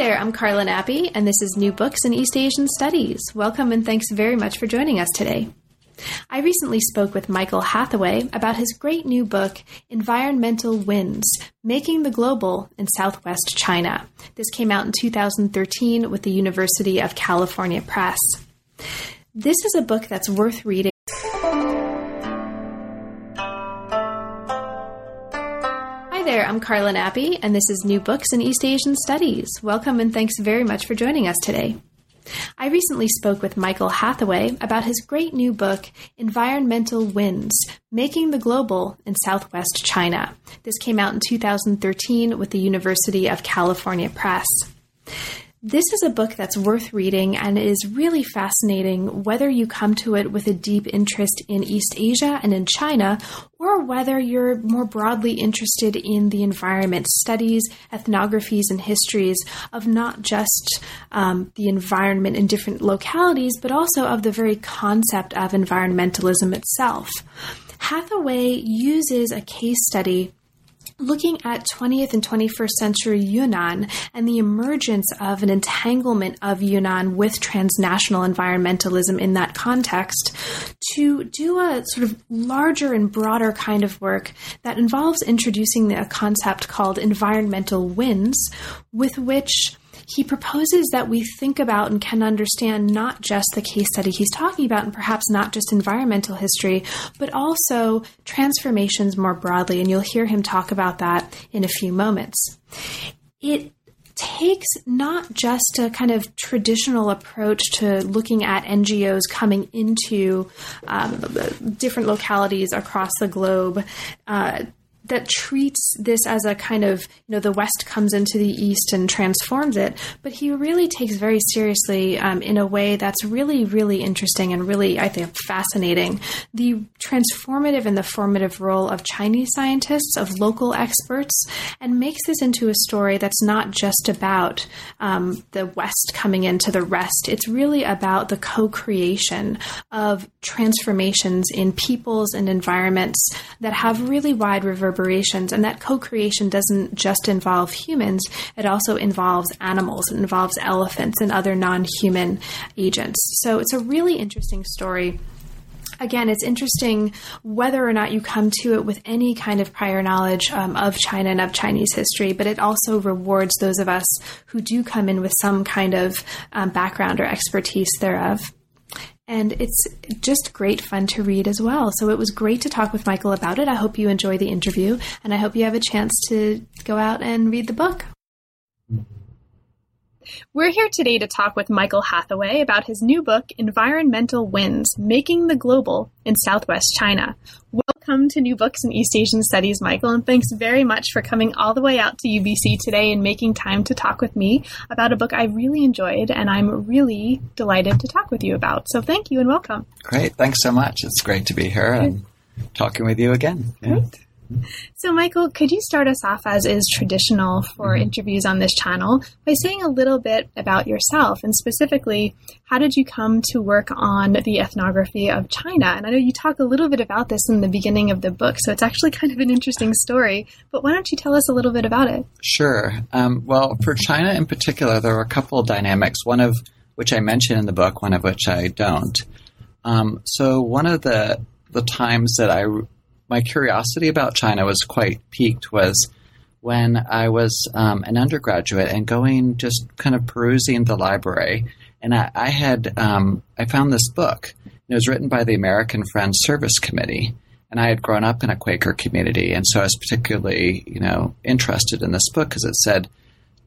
There, I'm Carla Nappi, and this is New Books in East Asian Studies. Welcome and thanks very much for joining us today. I recently spoke with Michael Hathaway about his great new book, Environmental Winds Making the Global in Southwest China. This came out in 2013 with the University of California Press. This is a book that's worth reading. There, I'm Carla Nappi, and this is New Books in East Asian Studies. Welcome and thanks very much for joining us today. I recently spoke with Michael Hathaway about his great new book, Environmental Winds Making the Global in Southwest China. This came out in 2013 with the University of California Press. This is a book that's worth reading and is really fascinating whether you come to it with a deep interest in East Asia and in China, or whether you're more broadly interested in the environment, studies, ethnographies, and histories of not just um, the environment in different localities, but also of the very concept of environmentalism itself. Hathaway uses a case study looking at 20th and 21st century Yunnan and the emergence of an entanglement of Yunnan with transnational environmentalism in that context to do a sort of larger and broader kind of work that involves introducing a concept called environmental winds with which he proposes that we think about and can understand not just the case study he's talking about, and perhaps not just environmental history, but also transformations more broadly. And you'll hear him talk about that in a few moments. It takes not just a kind of traditional approach to looking at NGOs coming into um, different localities across the globe. Uh, that treats this as a kind of, you know, the West comes into the East and transforms it, but he really takes very seriously um, in a way that's really, really interesting and really, I think, fascinating the transformative and the formative role of Chinese scientists, of local experts, and makes this into a story that's not just about um, the West coming into the rest. It's really about the co creation of transformations in peoples and environments that have really wide reverberations And that co creation doesn't just involve humans, it also involves animals, it involves elephants and other non human agents. So it's a really interesting story. Again, it's interesting whether or not you come to it with any kind of prior knowledge um, of China and of Chinese history, but it also rewards those of us who do come in with some kind of um, background or expertise thereof and it's just great fun to read as well. So it was great to talk with Michael about it. I hope you enjoy the interview, and I hope you have a chance to go out and read the book. We're here today to talk with Michael Hathaway about his new book, Environmental Winds Making the Global in Southwest China. Welcome to New Books in East Asian Studies, Michael, and thanks very much for coming all the way out to UBC today and making time to talk with me about a book I really enjoyed and I'm really delighted to talk with you about. So thank you and welcome. Great. Thanks so much. It's great to be here and talking with you again. Yeah. So, Michael, could you start us off, as is traditional for mm-hmm. interviews on this channel, by saying a little bit about yourself and specifically, how did you come to work on the ethnography of China? And I know you talk a little bit about this in the beginning of the book, so it's actually kind of an interesting story. But why don't you tell us a little bit about it? Sure. Um, well, for China in particular, there were a couple of dynamics, one of which I mention in the book, one of which I don't. Um, so, one of the the times that I my curiosity about China was quite piqued was when I was um, an undergraduate and going just kind of perusing the library, and I, I had um, I found this book. It was written by the American Friends Service Committee, and I had grown up in a Quaker community, and so I was particularly you know interested in this book because it said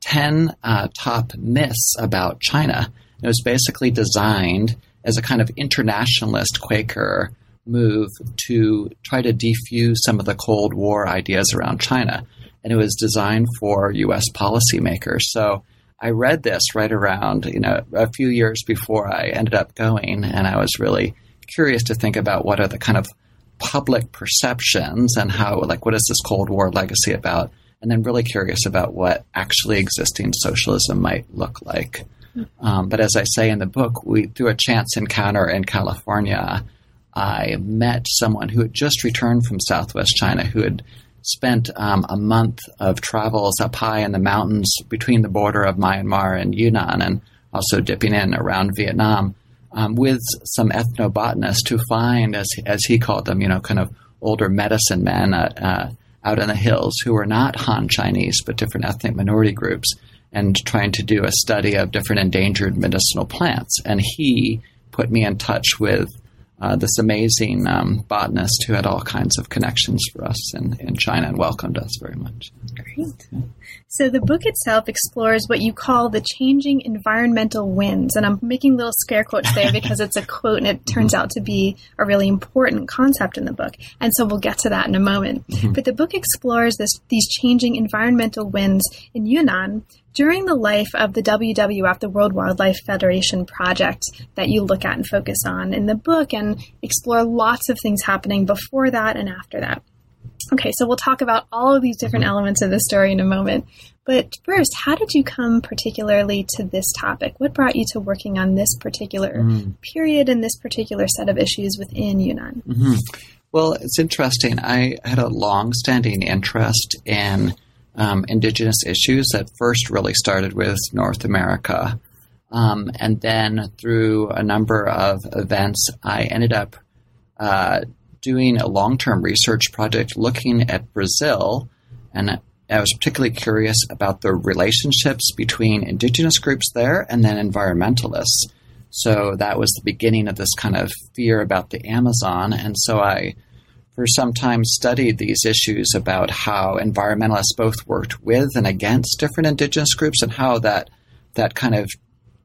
ten uh, top myths about China. And It was basically designed as a kind of internationalist Quaker move to try to defuse some of the Cold War ideas around China. and it was designed for U.S. policymakers. So I read this right around, you know, a few years before I ended up going, and I was really curious to think about what are the kind of public perceptions and how, like, what is this Cold War legacy about? And then really curious about what actually existing socialism might look like. Um, but as I say in the book, we through a chance encounter in California, I met someone who had just returned from Southwest China, who had spent um, a month of travels up high in the mountains between the border of Myanmar and Yunnan, and also dipping in around Vietnam um, with some ethnobotanists to find, as as he called them, you know, kind of older medicine men uh, uh, out in the hills who were not Han Chinese but different ethnic minority groups, and trying to do a study of different endangered medicinal plants. And he put me in touch with uh, this amazing um, botanist who had all kinds of connections for us in, in China and welcomed us very much. Great. So the book itself explores what you call the changing environmental winds. And I'm making little scare quotes there because it's a quote and it turns out to be a really important concept in the book. And so we'll get to that in a moment. Mm-hmm. But the book explores this, these changing environmental winds in Yunnan during the life of the WWF, the World Wildlife Federation project that you look at and focus on in the book and explore lots of things happening before that and after that. Okay, so we'll talk about all of these different mm-hmm. elements of the story in a moment. But first, how did you come particularly to this topic? What brought you to working on this particular mm. period and this particular set of issues within Yunnan? Mm-hmm. Well, it's interesting. I had a long standing interest in um, indigenous issues that first really started with North America. Um, and then through a number of events, I ended up uh, doing a long term research project looking at Brazil. And I was particularly curious about the relationships between indigenous groups there and then environmentalists. So that was the beginning of this kind of fear about the Amazon. And so I for some time studied these issues about how environmentalists both worked with and against different indigenous groups and how that that kind of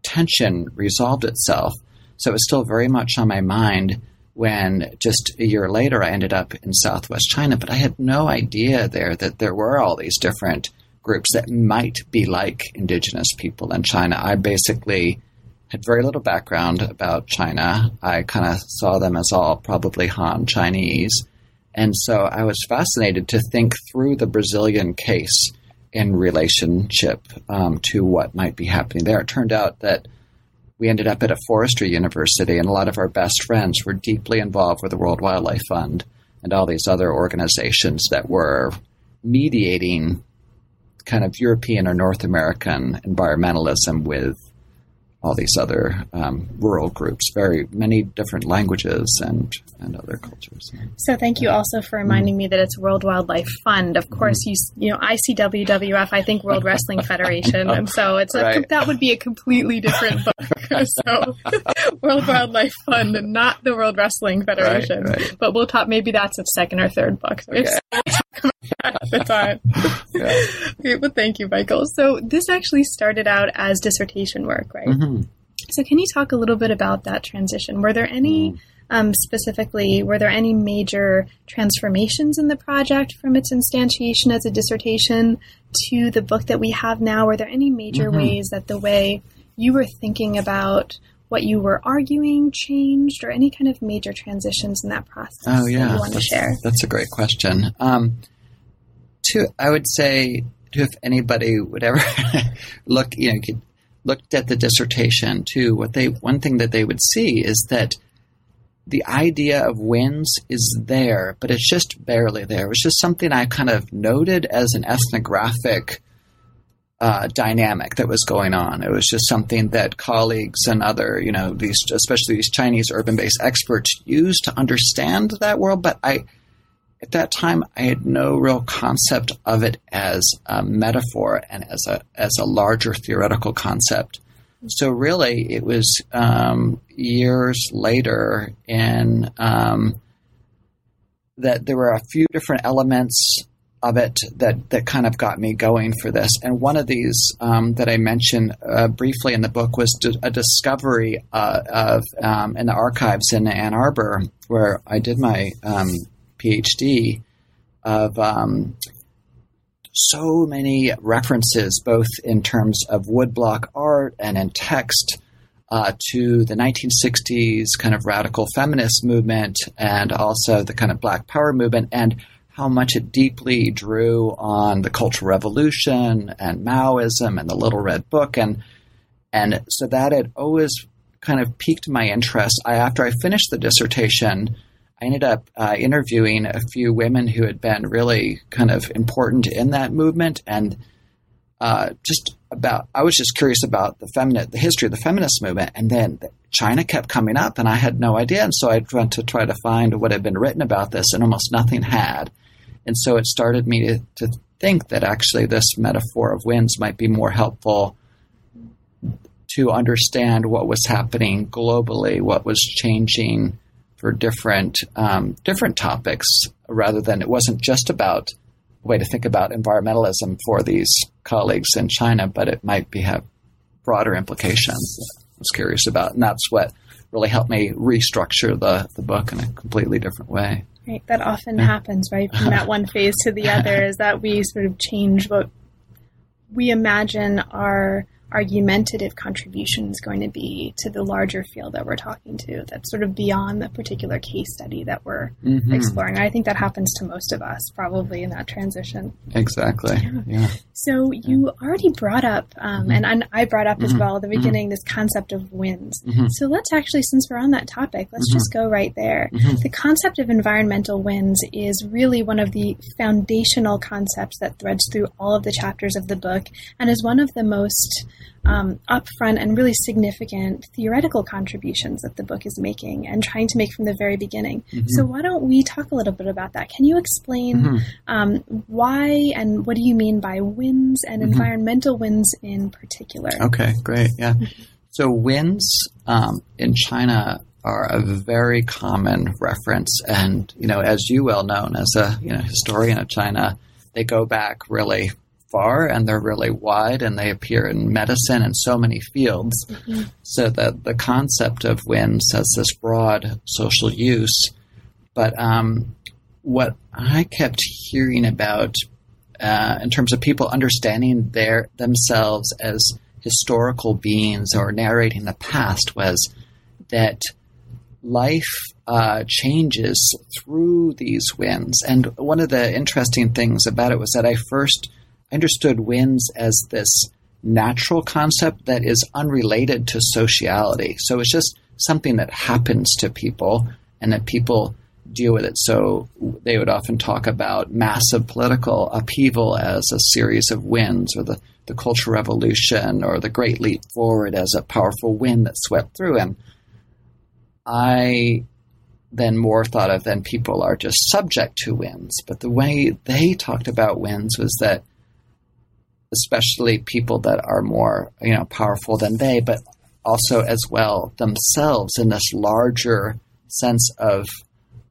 tension resolved itself. So it was still very much on my mind when just a year later I ended up in southwest China, but I had no idea there that there were all these different groups that might be like indigenous people in China. I basically had very little background about China. I kind of saw them as all probably Han Chinese. And so I was fascinated to think through the Brazilian case in relationship um, to what might be happening there. It turned out that we ended up at a forestry university, and a lot of our best friends were deeply involved with the World Wildlife Fund and all these other organizations that were mediating kind of European or North American environmentalism with all these other um, rural groups, very many different languages and, and other cultures. So thank you also for reminding me that it's World Wildlife Fund. Of course, you you know I see WWF, I think World Wrestling Federation, and so it's a, that would be a completely different book. so World Wildlife Fund, and not the World Wrestling Federation. Right, right. But we'll talk. Maybe that's a second or third book. Okay. at the time. yeah. Okay, well, thank you, Michael. So this actually started out as dissertation work, right? Mm-hmm. So can you talk a little bit about that transition? Were there any mm. um, specifically? Were there any major transformations in the project from its instantiation as a dissertation to the book that we have now? Were there any major mm-hmm. ways that the way you were thinking about what you were arguing changed, or any kind of major transitions in that process? Oh yeah, you want to share? That's a great question. Um, to I would say if anybody would ever look, you know, looked at the dissertation too, what they one thing that they would see is that the idea of winds is there, but it's just barely there. It was just something I kind of noted as an ethnographic uh, dynamic that was going on. It was just something that colleagues and other, you know, these especially these Chinese urban-based experts used to understand that world. But I, at that time, I had no real concept of it as a metaphor and as a as a larger theoretical concept. So really, it was um, years later in um, that there were a few different elements of it that that kind of got me going for this. And one of these um, that I mentioned uh, briefly in the book was a discovery uh, of um, in the archives in Ann Arbor, where I did my um, PhD of um, so many references, both in terms of woodblock art and in text, uh, to the 1960s kind of radical feminist movement and also the kind of Black Power movement, and how much it deeply drew on the Cultural Revolution and Maoism and the Little Red Book, and and so that had always kind of piqued my interest. I after I finished the dissertation. I ended up uh, interviewing a few women who had been really kind of important in that movement, and uh, just about I was just curious about the feminine, the history of the feminist movement, and then China kept coming up, and I had no idea, and so I went to try to find what had been written about this, and almost nothing had, and so it started me to, to think that actually this metaphor of winds might be more helpful to understand what was happening globally, what was changing for different um, different topics, rather than it wasn't just about a way to think about environmentalism for these colleagues in China, but it might be have broader implications. I was curious about, and that's what really helped me restructure the the book in a completely different way. Right, that often happens, right, from that one phase to the other, is that we sort of change what we imagine our argumentative contribution is going to be to the larger field that we're talking to that's sort of beyond the particular case study that we're mm-hmm. exploring. I think that happens to most of us probably in that transition. Exactly. Yeah. yeah. So you already brought up, um, mm-hmm. and I brought up as mm-hmm. well at the mm-hmm. beginning, this concept of winds. Mm-hmm. So let's actually, since we're on that topic, let's just go right there. The concept of environmental winds is really one of the foundational concepts that threads through all of the chapters of the book and is one of the most um, upfront and really significant theoretical contributions that the book is making and trying to make from the very beginning. Mm-hmm. So, why don't we talk a little bit about that? Can you explain mm-hmm. um, why and what do you mean by winds and mm-hmm. environmental winds in particular? Okay, great. Yeah. So, winds um, in China are a very common reference, and you know, as you well know, as a you know historian of China, they go back really far and they're really wide and they appear in medicine and so many fields. Mm-hmm. So that the concept of winds has this broad social use. But um, what I kept hearing about uh, in terms of people understanding their themselves as historical beings or narrating the past was that life uh, changes through these winds. And one of the interesting things about it was that I first understood winds as this natural concept that is unrelated to sociality. So it's just something that happens to people and that people deal with it. So they would often talk about massive political upheaval as a series of winds or the, the Cultural Revolution or the Great Leap Forward as a powerful wind that swept through. And I then more thought of then people are just subject to winds. But the way they talked about winds was that especially people that are more you know powerful than they, but also as well themselves in this larger sense of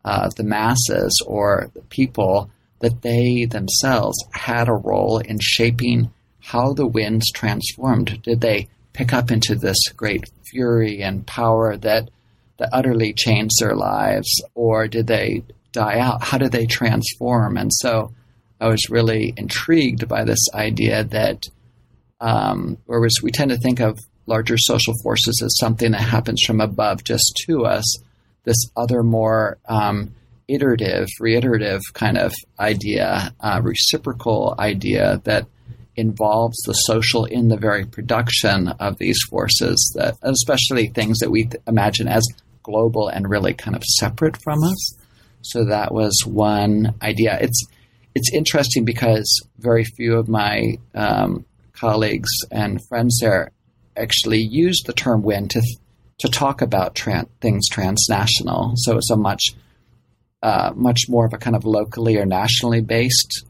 uh, the masses or the people that they themselves had a role in shaping how the winds transformed. Did they pick up into this great fury and power that that utterly changed their lives, or did they die out? How did they transform? And so I was really intrigued by this idea that, um, whereas we tend to think of larger social forces as something that happens from above just to us, this other more um, iterative, reiterative kind of idea, uh, reciprocal idea that involves the social in the very production of these forces, that especially things that we th- imagine as global and really kind of separate from us. So that was one idea. It's it's interesting because very few of my um, colleagues and friends there actually use the term wind to to talk about tran- things transnational. So it's a much uh, much more of a kind of locally or nationally based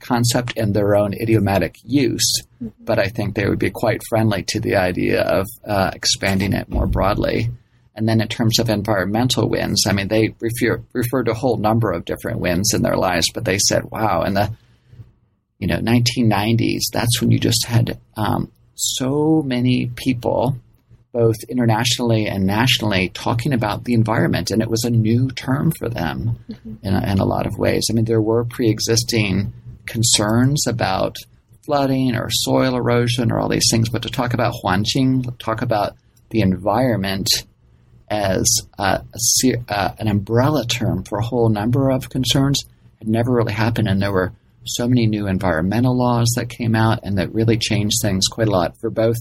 concept in their own idiomatic use. Mm-hmm. But I think they would be quite friendly to the idea of uh, expanding it more broadly. And then in terms of environmental winds, I mean, they refer, to a whole number of different winds in their lives, but they said, wow, in the you know 1990s, that's when you just had um, so many people, both internationally and nationally, talking about the environment, and it was a new term for them mm-hmm. in, a, in a lot of ways. I mean, there were pre-existing concerns about flooding or soil erosion or all these things, but to talk about Huanjing, talk about the environment as a, an umbrella term for a whole number of concerns had never really happened. And there were so many new environmental laws that came out and that really changed things quite a lot for both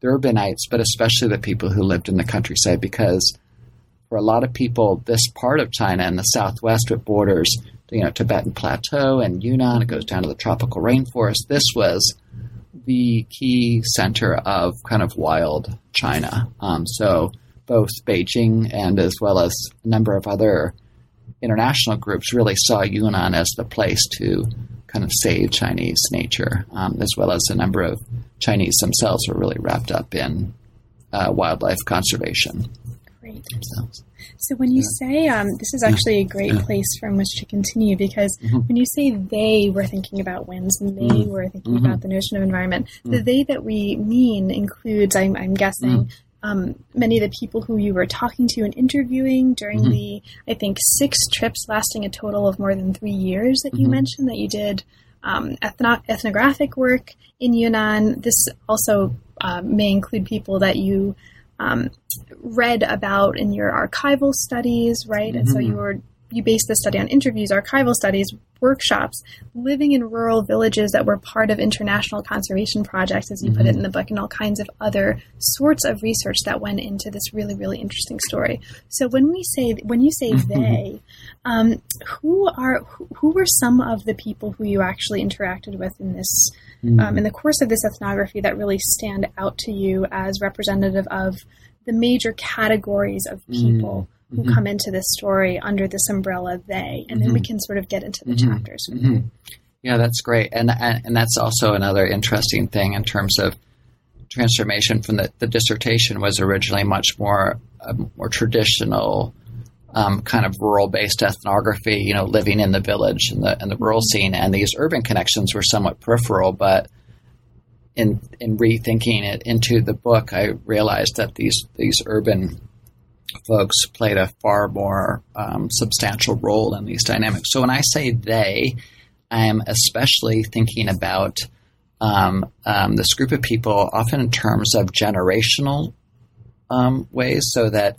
the urbanites, but especially the people who lived in the countryside, because for a lot of people, this part of China and the southwest, it borders you know Tibetan Plateau and Yunnan. It goes down to the tropical rainforest. This was the key center of kind of wild China. Um, so both Beijing and as well as a number of other international groups really saw Yunnan as the place to kind of save Chinese nature, um, as well as a number of Chinese themselves were really wrapped up in uh, wildlife conservation. Great. So, so when you yeah. say um, this is actually a great yeah. place from which to continue because mm-hmm. when you say they were thinking about winds and they mm-hmm. were thinking mm-hmm. about the notion of environment, the mm. they that we mean includes, I'm, I'm guessing, mm. Um, many of the people who you were talking to and interviewing during mm-hmm. the, I think, six trips lasting a total of more than three years that you mm-hmm. mentioned that you did um, ethno- ethnographic work in Yunnan. This also uh, may include people that you um, read about in your archival studies, right? Mm-hmm. And so you mm-hmm. were you based the study on interviews, archival studies, workshops, living in rural villages that were part of international conservation projects, as you mm-hmm. put it mm-hmm. in the book, and all kinds of other sorts of research that went into this really, really interesting story. So when we say when you say mm-hmm. they, um, who are who, who were some of the people who you actually interacted with in this mm-hmm. um, in the course of this ethnography that really stand out to you as representative of the major categories of people mm-hmm. Who come into this story under this umbrella they and then we mm-hmm. can sort of get into the mm-hmm. chapters mm-hmm. yeah that's great and, and and that's also another interesting thing in terms of transformation from the, the dissertation was originally much more a more traditional um, kind of rural-based ethnography, you know, living in the village and the and the rural scene, and these urban connections were somewhat peripheral. But in in rethinking it into the book, I realized that these these urban folks played a far more um, substantial role in these dynamics. So when I say they, I am especially thinking about um, um, this group of people, often in terms of generational um, ways, so that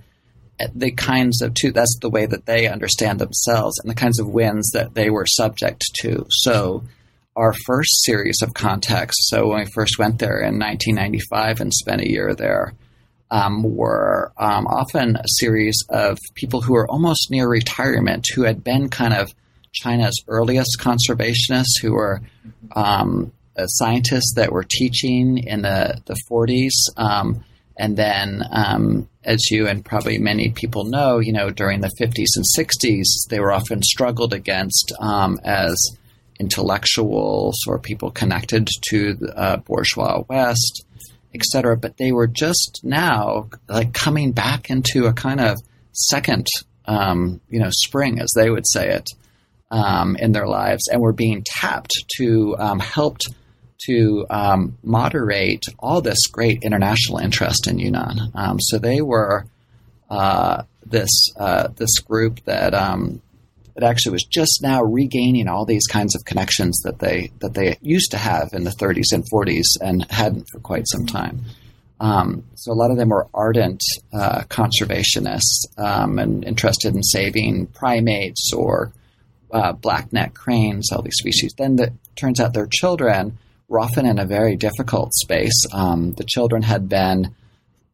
the kinds of two that's the way that they understand themselves and the kinds of winds that they were subject to so our first series of contacts so when we first went there in 1995 and spent a year there um, were um, often a series of people who were almost near retirement who had been kind of china's earliest conservationists who were um, scientists that were teaching in the, the 40s um, and then, um, as you and probably many people know, you know, during the 50s and 60s, they were often struggled against um, as intellectuals or people connected to the uh, bourgeois West, etc. But they were just now like coming back into a kind of second, um, you know, spring, as they would say it, um, in their lives, and were being tapped to um, help to um, moderate all this great international interest in Yunnan. Um, so they were uh, this uh, this group that um, that actually was just now regaining all these kinds of connections that they that they used to have in the 30s and 40s and hadn't for quite some time. Um, so a lot of them were ardent uh, conservationists um, and interested in saving primates or uh, blackneck cranes, all these species. Then it turns out their children were often in a very difficult space. Um, the children had been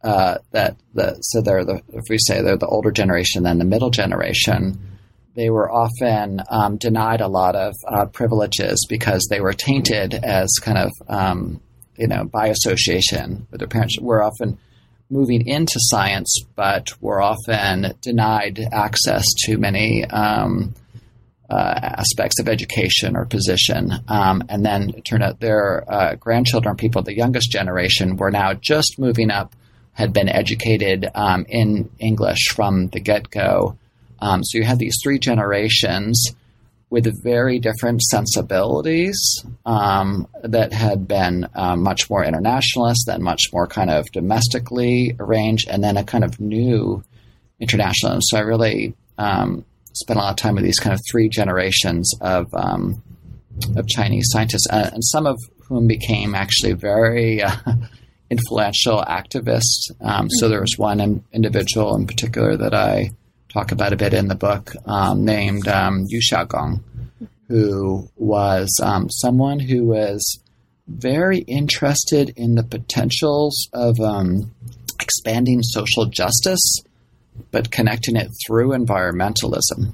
uh, that the so they're the if we say they're the older generation than the middle generation. They were often um, denied a lot of uh, privileges because they were tainted as kind of um, you know by association with their parents. Were often moving into science, but were often denied access to many um, uh, aspects of education or position. Um, and then it turned out their uh, grandchildren, people of the youngest generation, were now just moving up, had been educated um, in English from the get go. Um, so you had these three generations with very different sensibilities um, that had been uh, much more internationalist, then much more kind of domestically arranged, and then a kind of new internationalism. So I really um, spent a lot of time with these kind of three generations of um, of Chinese scientists, uh, and some of whom became actually very uh, influential activists. Um, so there was one in, individual in particular that I talk about a bit in the book um, named um, Yu Xiaogang, who was um, someone who was very interested in the potentials of um, expanding social justice, but connecting it through environmentalism.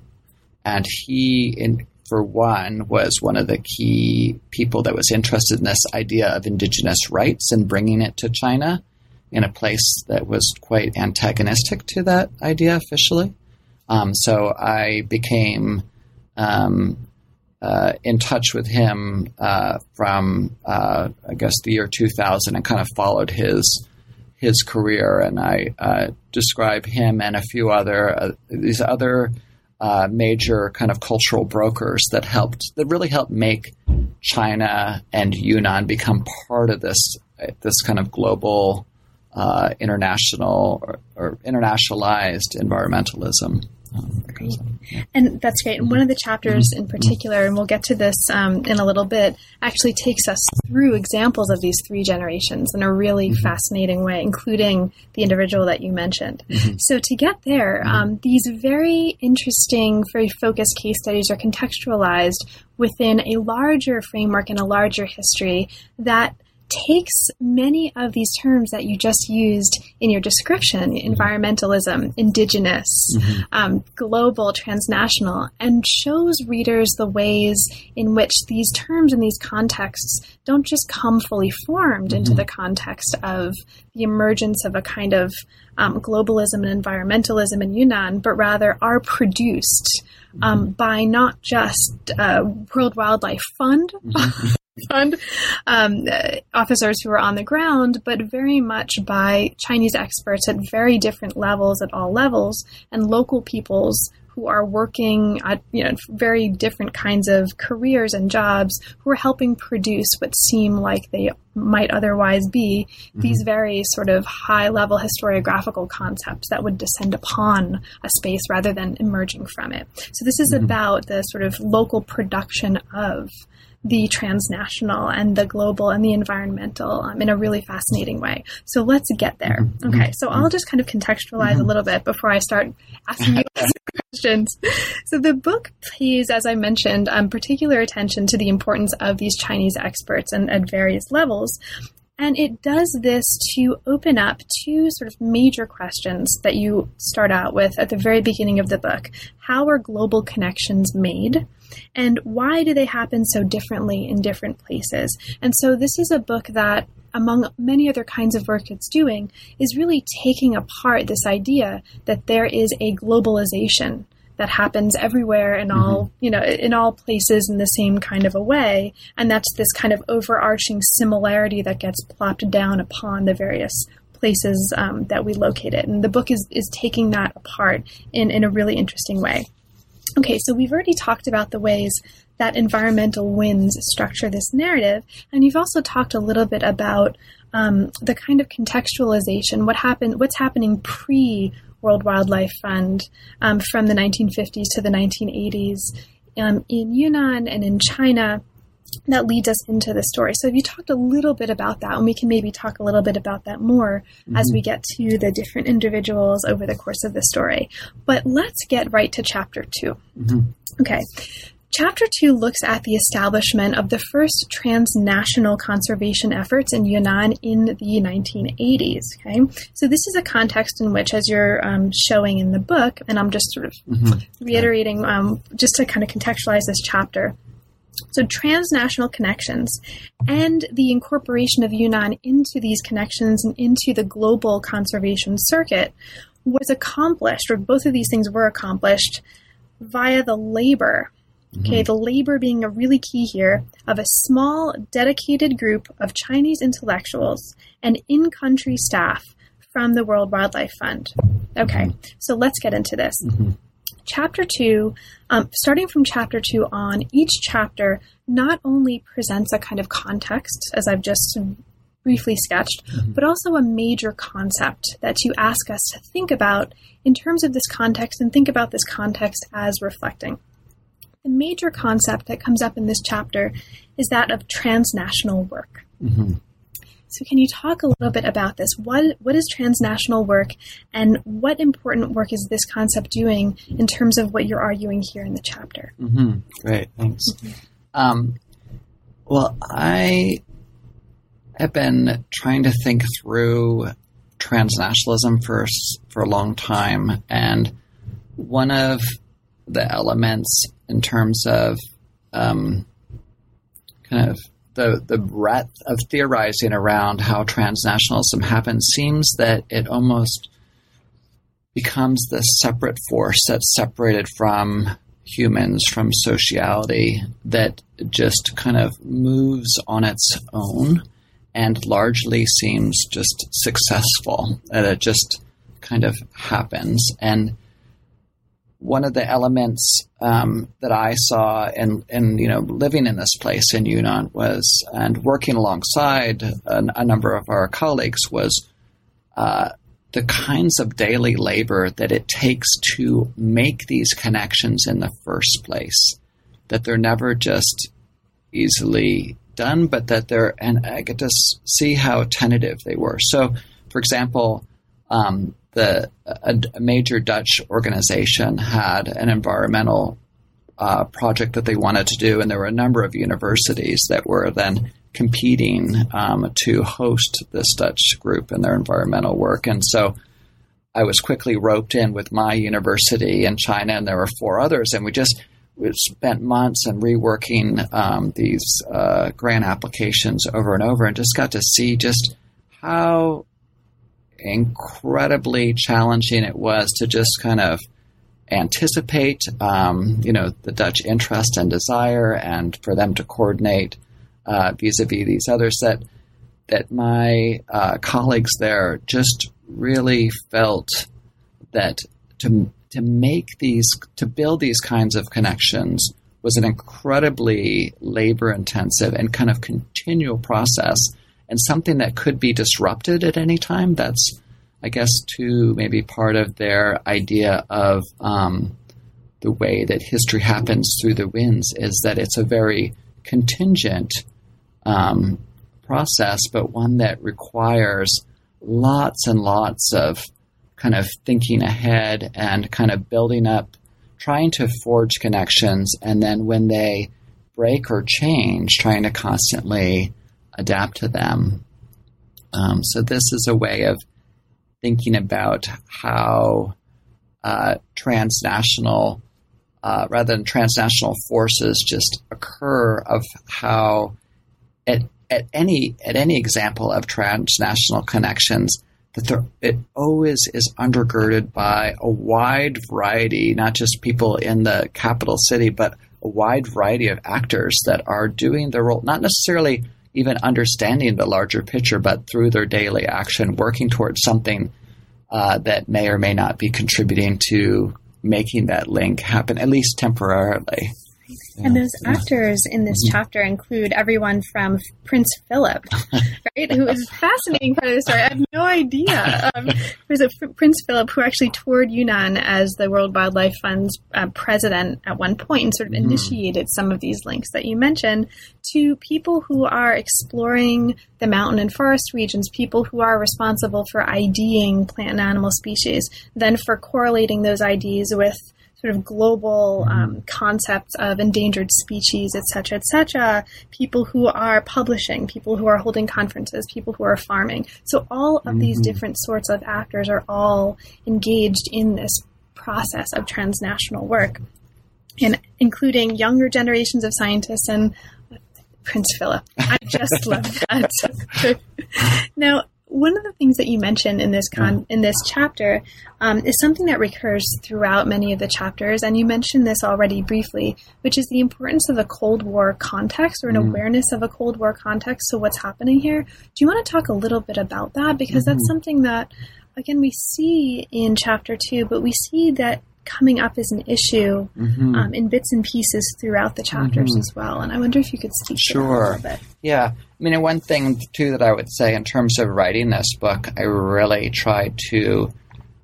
And he, in, for one, was one of the key people that was interested in this idea of indigenous rights and bringing it to China in a place that was quite antagonistic to that idea officially. Um, so I became um, uh, in touch with him uh, from, uh, I guess, the year 2000 and kind of followed his his career. And I uh, describe him and a few other uh, these other uh, major kind of cultural brokers that helped that really helped make China and Yunnan become part of this this kind of global international or, or, internationalized environmentalism. Great. And that's great. And one of the chapters in particular, and we'll get to this um, in a little bit, actually takes us through examples of these three generations in a really mm-hmm. fascinating way, including the individual that you mentioned. Mm-hmm. So, to get there, um, these very interesting, very focused case studies are contextualized within a larger framework and a larger history that takes many of these terms that you just used in your description environmentalism, indigenous, mm-hmm. um, global, transnational and shows readers the ways in which these terms and these contexts don't just come fully formed mm-hmm. into the context of the emergence of a kind of um, globalism and environmentalism in Yunnan, but rather are produced um, mm-hmm. by not just uh, World Wildlife Fund. Mm-hmm. fund um, officers who are on the ground, but very much by Chinese experts at very different levels, at all levels, and local peoples who are working at you know very different kinds of careers and jobs who are helping produce what seem like they might otherwise be mm-hmm. these very sort of high level historiographical concepts that would descend upon a space rather than emerging from it. So this is mm-hmm. about the sort of local production of the transnational and the global and the environmental um, in a really fascinating way. So let's get there. Mm-hmm. Okay, so I'll just kind of contextualize mm-hmm. a little bit before I start asking you questions. So the book pays, as I mentioned, um, particular attention to the importance of these Chinese experts and at various levels. And it does this to open up two sort of major questions that you start out with at the very beginning of the book. How are global connections made? And why do they happen so differently in different places? And so this is a book that among many other kinds of work it's doing, is really taking apart this idea that there is a globalization that happens everywhere in mm-hmm. all you know in all places in the same kind of a way and that's this kind of overarching similarity that gets plopped down upon the various places um, that we locate it and the book is is taking that apart in in a really interesting way Okay, so we've already talked about the ways that environmental winds structure this narrative, and you've also talked a little bit about um, the kind of contextualization, what happened, what's happening pre World Wildlife Fund um, from the 1950s to the 1980s um, in Yunnan and in China that leads us into the story. So you talked a little bit about that, and we can maybe talk a little bit about that more mm-hmm. as we get to the different individuals over the course of the story. But let's get right to chapter 2 mm-hmm. Okay. Chapter 2 looks at the establishment of the first transnational conservation efforts in Yunnan in the 1980s. Okay, so this is a context in which, as you're um, showing in the book, and I'm just sort of mm-hmm. reiterating um, just to kind of contextualize this chapter, so, transnational connections and the incorporation of Yunnan into these connections and into the global conservation circuit was accomplished, or both of these things were accomplished via the labor. Okay, mm-hmm. the labor being a really key here of a small, dedicated group of Chinese intellectuals and in country staff from the World Wildlife Fund. Okay, so let's get into this. Mm-hmm chapter two, um, starting from chapter two on, each chapter not only presents a kind of context, as I've just briefly sketched, mm-hmm. but also a major concept that you ask us to think about in terms of this context and think about this context as reflecting. the major concept that comes up in this chapter is that of transnational work. Mm-hmm. So, can you talk a little bit about this? What what is transnational work, and what important work is this concept doing in terms of what you're arguing here in the chapter? Mm-hmm. Great, thanks. Um, well, I have been trying to think through transnationalism for for a long time, and one of the elements in terms of um, kind of the the breadth of theorizing around how transnationalism happens seems that it almost becomes this separate force that's separated from humans, from sociality, that just kind of moves on its own and largely seems just successful. That it just kind of happens. And one of the elements um, that I saw in, in you know living in this place in Yunnan was and working alongside a, a number of our colleagues was uh, the kinds of daily labor that it takes to make these connections in the first place. That they're never just easily done, but that they're and I get to see how tentative they were. So, for example. Um, the a, a major Dutch organization had an environmental uh, project that they wanted to do, and there were a number of universities that were then competing um, to host this Dutch group in their environmental work. And so I was quickly roped in with my university in China, and there were four others, and we just we spent months and reworking um, these uh, grant applications over and over, and just got to see just how incredibly challenging it was to just kind of anticipate, um, you know, the Dutch interest and desire, and for them to coordinate uh, vis-a-vis these others. That that my uh, colleagues there just really felt that to to make these to build these kinds of connections was an incredibly labor intensive and kind of continual process and something that could be disrupted at any time. That's, I guess, too maybe part of their idea of um, the way that history happens through the winds is that it's a very contingent um, process, but one that requires lots and lots of kind of thinking ahead and kind of building up, trying to forge connections, and then when they break or change, trying to constantly adapt to them. Um, so this is a way of thinking about how uh, transnational, uh, rather than transnational forces, just occur of how at at any at any example of transnational connections that there, it always is undergirded by a wide variety, not just people in the capital city, but a wide variety of actors that are doing their role, not necessarily even understanding the larger picture, but through their daily action, working towards something uh, that may or may not be contributing to making that link happen, at least temporarily. And those actors in this mm-hmm. chapter include everyone from Prince Philip, right? who is a fascinating part of the story. I have no idea. Um, there's a Prince Philip who actually toured Yunnan as the World Wildlife Fund's uh, president at one point and sort of mm-hmm. initiated some of these links that you mentioned to people who are exploring the mountain and forest regions, people who are responsible for IDing plant and animal species, then for correlating those IDs with sort of global um, concepts of endangered species, et cetera, et cetera, people who are publishing, people who are holding conferences, people who are farming. So all of mm-hmm. these different sorts of actors are all engaged in this process of transnational work, and including younger generations of scientists and Prince Philip. I just love that. now, one of the things that you mentioned in this con- in this chapter um, is something that recurs throughout many of the chapters, and you mentioned this already briefly, which is the importance of a Cold War context or an mm. awareness of a Cold War context. So, what's happening here? Do you want to talk a little bit about that? Because mm-hmm. that's something that, again, we see in chapter two, but we see that coming up as an issue mm-hmm. um, in bits and pieces throughout the chapters mm-hmm. as well. And I wonder if you could speak sure. to that a little bit. Yeah. I mean, one thing, too, that I would say in terms of writing this book, I really tried to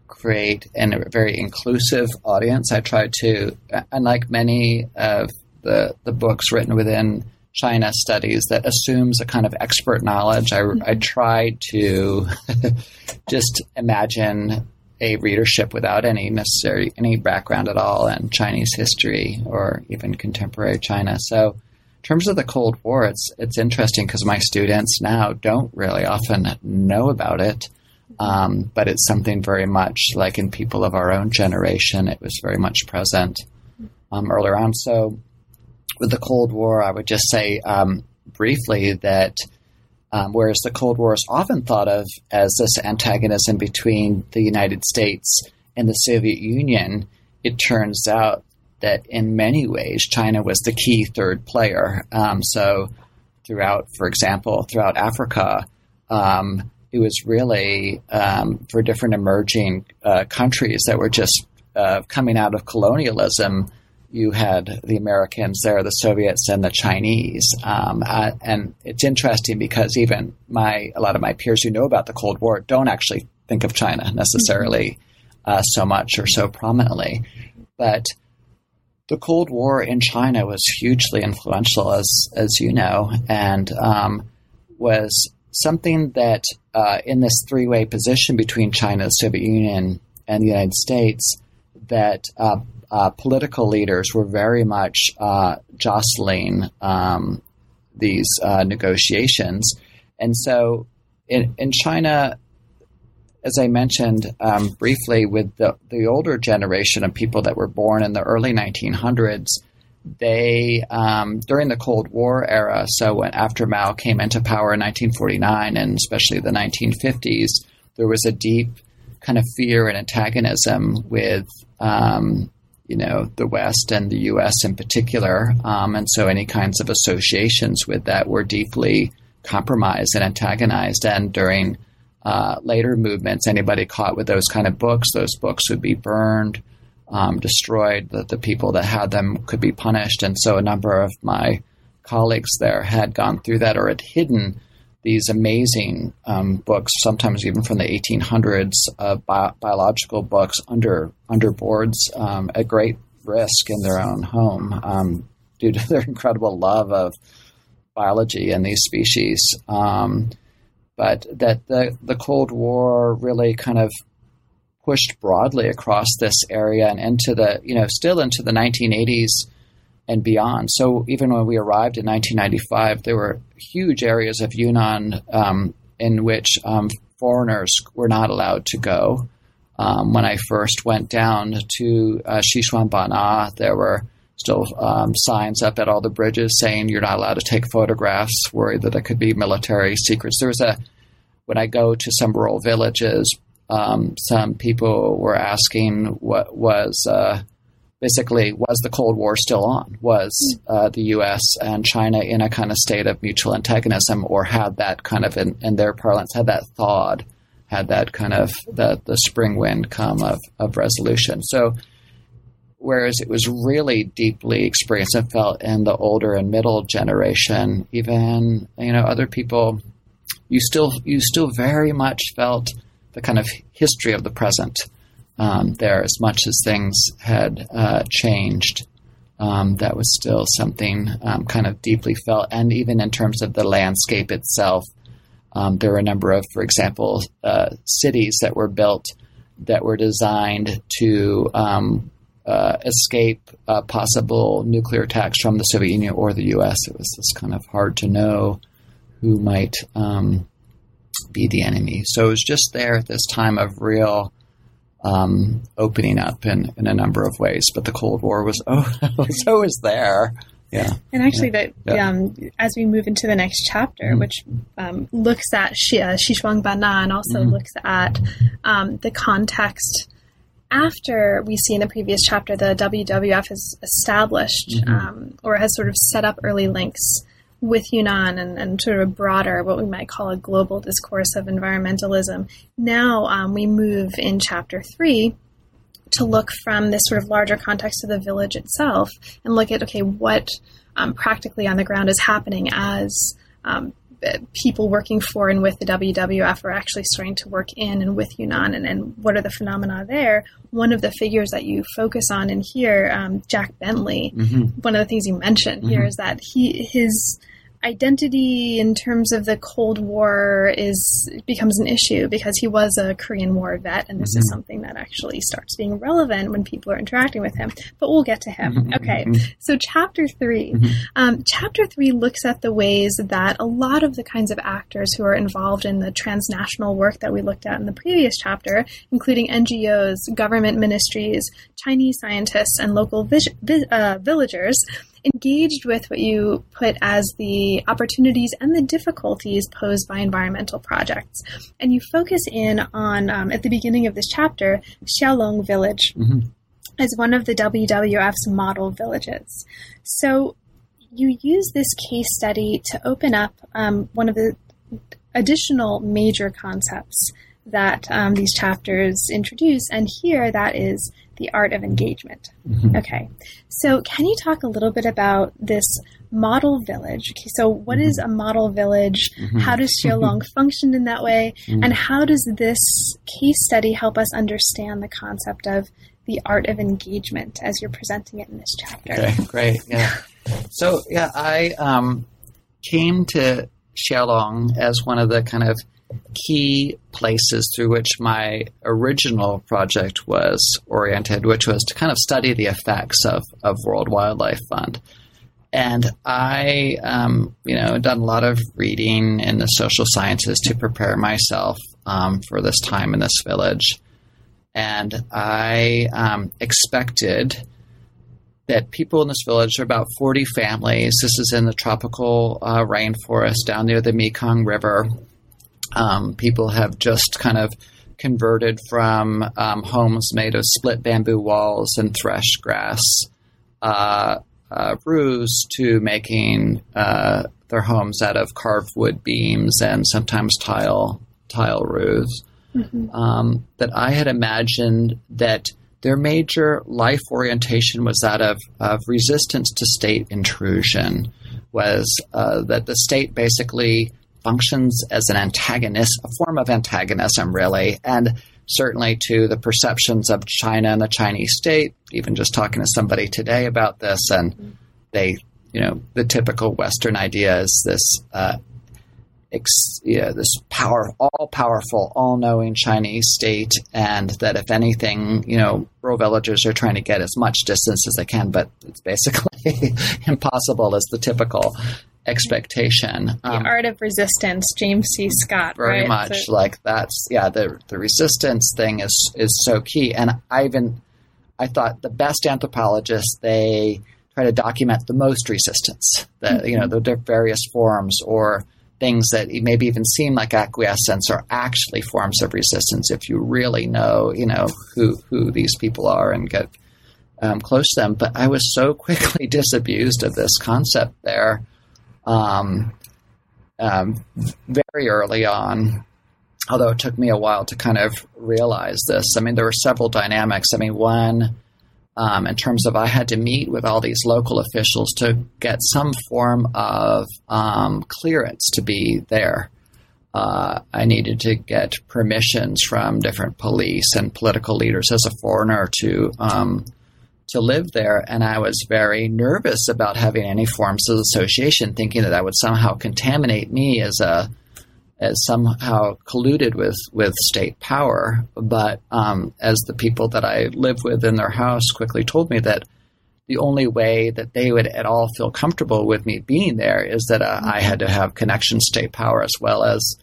create a very inclusive audience. I tried to, unlike many of the, the books written within China studies that assumes a kind of expert knowledge, I, I tried to just imagine a readership without any necessary any background at all in Chinese history or even contemporary China. So, in terms of the Cold War, it's it's interesting because my students now don't really often know about it, um, but it's something very much like in people of our own generation. It was very much present um, earlier on. So, with the Cold War, I would just say um, briefly that um, whereas the Cold War is often thought of as this antagonism between the United States and the Soviet Union, it turns out that in many ways China was the key third player. Um, so, throughout, for example, throughout Africa, um, it was really um, for different emerging uh, countries that were just uh, coming out of colonialism you had the Americans there, the Soviets, and the Chinese. Um, uh, and it's interesting because even my a lot of my peers who know about the Cold War don't actually think of China necessarily uh, so much or so prominently. But the Cold War in China was hugely influential, as as you know, and um, was something that uh, in this three way position between China, the Soviet Union, and the United States that uh, uh, political leaders were very much uh, jostling um, these uh, negotiations. And so in, in China, as I mentioned um, briefly, with the, the older generation of people that were born in the early 1900s, they um, during the Cold War era, so when after Mao came into power in 1949 and especially the 1950s, there was a deep kind of fear and antagonism with um, you know, the West and the U.S. in particular. Um, and so any kinds of associations with that were deeply compromised and antagonized. And during uh, later movements, anybody caught with those kind of books, those books would be burned, um, destroyed. That the people that had them could be punished. And so a number of my colleagues there had gone through that or had hidden these amazing um, books, sometimes even from the 1800s, uh, bi- biological books under under boards um, at great risk in their own home um, due to their incredible love of biology and these species. Um, but that the the Cold War really kind of pushed broadly across this area and into the you know still into the 1980s and beyond. So even when we arrived in 1995, there were huge areas of Yunnan um, in which um, foreigners were not allowed to go. Um, when I first went down to uh, Xishuangbanna, there were still um, signs up at all the bridges saying you're not allowed to take photographs, worried that there could be military secrets. There was a when I go to some rural villages, um, some people were asking what was uh, basically was the Cold War still on? Was uh, the U.S. and China in a kind of state of mutual antagonism, or had that kind of in, in their parlance had that thawed, had that kind of the the spring wind come of of resolution? So. Whereas it was really deeply experienced and felt in the older and middle generation, even you know other people, you still you still very much felt the kind of history of the present um, there as much as things had uh, changed. Um, that was still something um, kind of deeply felt. And even in terms of the landscape itself, um, there were a number of, for example, uh, cities that were built that were designed to um, uh, escape uh, possible nuclear attacks from the Soviet Union or the U.S. It was just kind of hard to know who might um, be the enemy. So it was just there at this time of real um, opening up in, in a number of ways. But the Cold War was oh was always there. Yeah. And actually, yeah. that yeah. Um, as we move into the next chapter, mm-hmm. which um, looks at Shi, uh, Xishuangbanna and also mm-hmm. looks at um, the context after we see in the previous chapter the WWF has established mm-hmm. um, or has sort of set up early links with Yunnan and, and sort of a broader, what we might call a global discourse of environmentalism. Now um, we move in chapter three to look from this sort of larger context of the village itself and look at, okay, what um, practically on the ground is happening as um, people working for and with the WWF are actually starting to work in and with Yunnan, and, and what are the phenomena there? One of the figures that you focus on in here, um, Jack Bentley, mm-hmm. one of the things you mentioned mm-hmm. here is that he his identity in terms of the Cold War is becomes an issue because he was a Korean War vet, and this mm-hmm. is something that actually starts being relevant when people are interacting with him. But we'll get to him. Mm-hmm. Okay, mm-hmm. so chapter 3 mm-hmm. um, chapter three looks at the ways that a lot of the kinds of actors who are involved in the transnational work that we looked at in the previous chapter, including NGOs, government ministries, Chinese scientists, and local vi- vi- uh, villagers engaged with what you put as the opportunities and the difficulties posed by environmental projects. And you focus in on, um, at the beginning of this chapter, Xiaolong Village. Mm-hmm. As one of the WWF's model villages. So you use this case study to open up um, one of the additional major concepts that um, these chapters introduce, and here that is the art of engagement. Mm-hmm. Okay, so can you talk a little bit about this model village? Okay, so what mm-hmm. is a model village? Mm-hmm. How does Xiaolong function in that way? Mm-hmm. And how does this case study help us understand the concept of the art of engagement as you're presenting it in this chapter? Okay, great. Yeah. So yeah, I um, came to Xiaolong as one of the kind of key places through which my original project was oriented, which was to kind of study the effects of, of World Wildlife Fund. And I, um, you know, done a lot of reading in the social sciences to prepare myself um, for this time in this village. And I um, expected that people in this village are about 40 families. This is in the tropical uh, rainforest down near the Mekong River. Um, people have just kind of converted from um, homes made of split bamboo walls and thresh grass uh, uh, roofs to making uh, their homes out of carved wood beams and sometimes tile tile roofs. Mm-hmm. Um, that I had imagined that their major life orientation was that of, of resistance to state intrusion, was uh, that the state basically functions as an antagonist, a form of antagonism, really, and certainly to the perceptions of China and the Chinese state. Even just talking to somebody today about this, and they, you know, the typical Western idea is this. Uh, Ex, this power, all powerful, all knowing Chinese state, and that if anything, you know, rural villagers are trying to get as much distance as they can, but it's basically impossible as the typical expectation. The um, art of resistance, James C. Scott. Very right? much so, like that's yeah. The the resistance thing is is so key, and I even I thought the best anthropologists they try to document the most resistance, the mm-hmm. you know the various forms or things that maybe even seem like acquiescence are actually forms of resistance if you really know you know who who these people are and get um, close to them. But I was so quickly disabused of this concept there um, um, very early on. Although it took me a while to kind of realize this. I mean, there were several dynamics. I mean, one, um, in terms of I had to meet with all these local officials to get some form of um, clearance to be there. Uh, I needed to get permissions from different police and political leaders as a foreigner to um, to live there, and I was very nervous about having any forms of association, thinking that that would somehow contaminate me as a as somehow colluded with with state power. But um, as the people that I lived with in their house quickly told me that the only way that they would at all feel comfortable with me being there is that uh, I had to have connection to state power as well as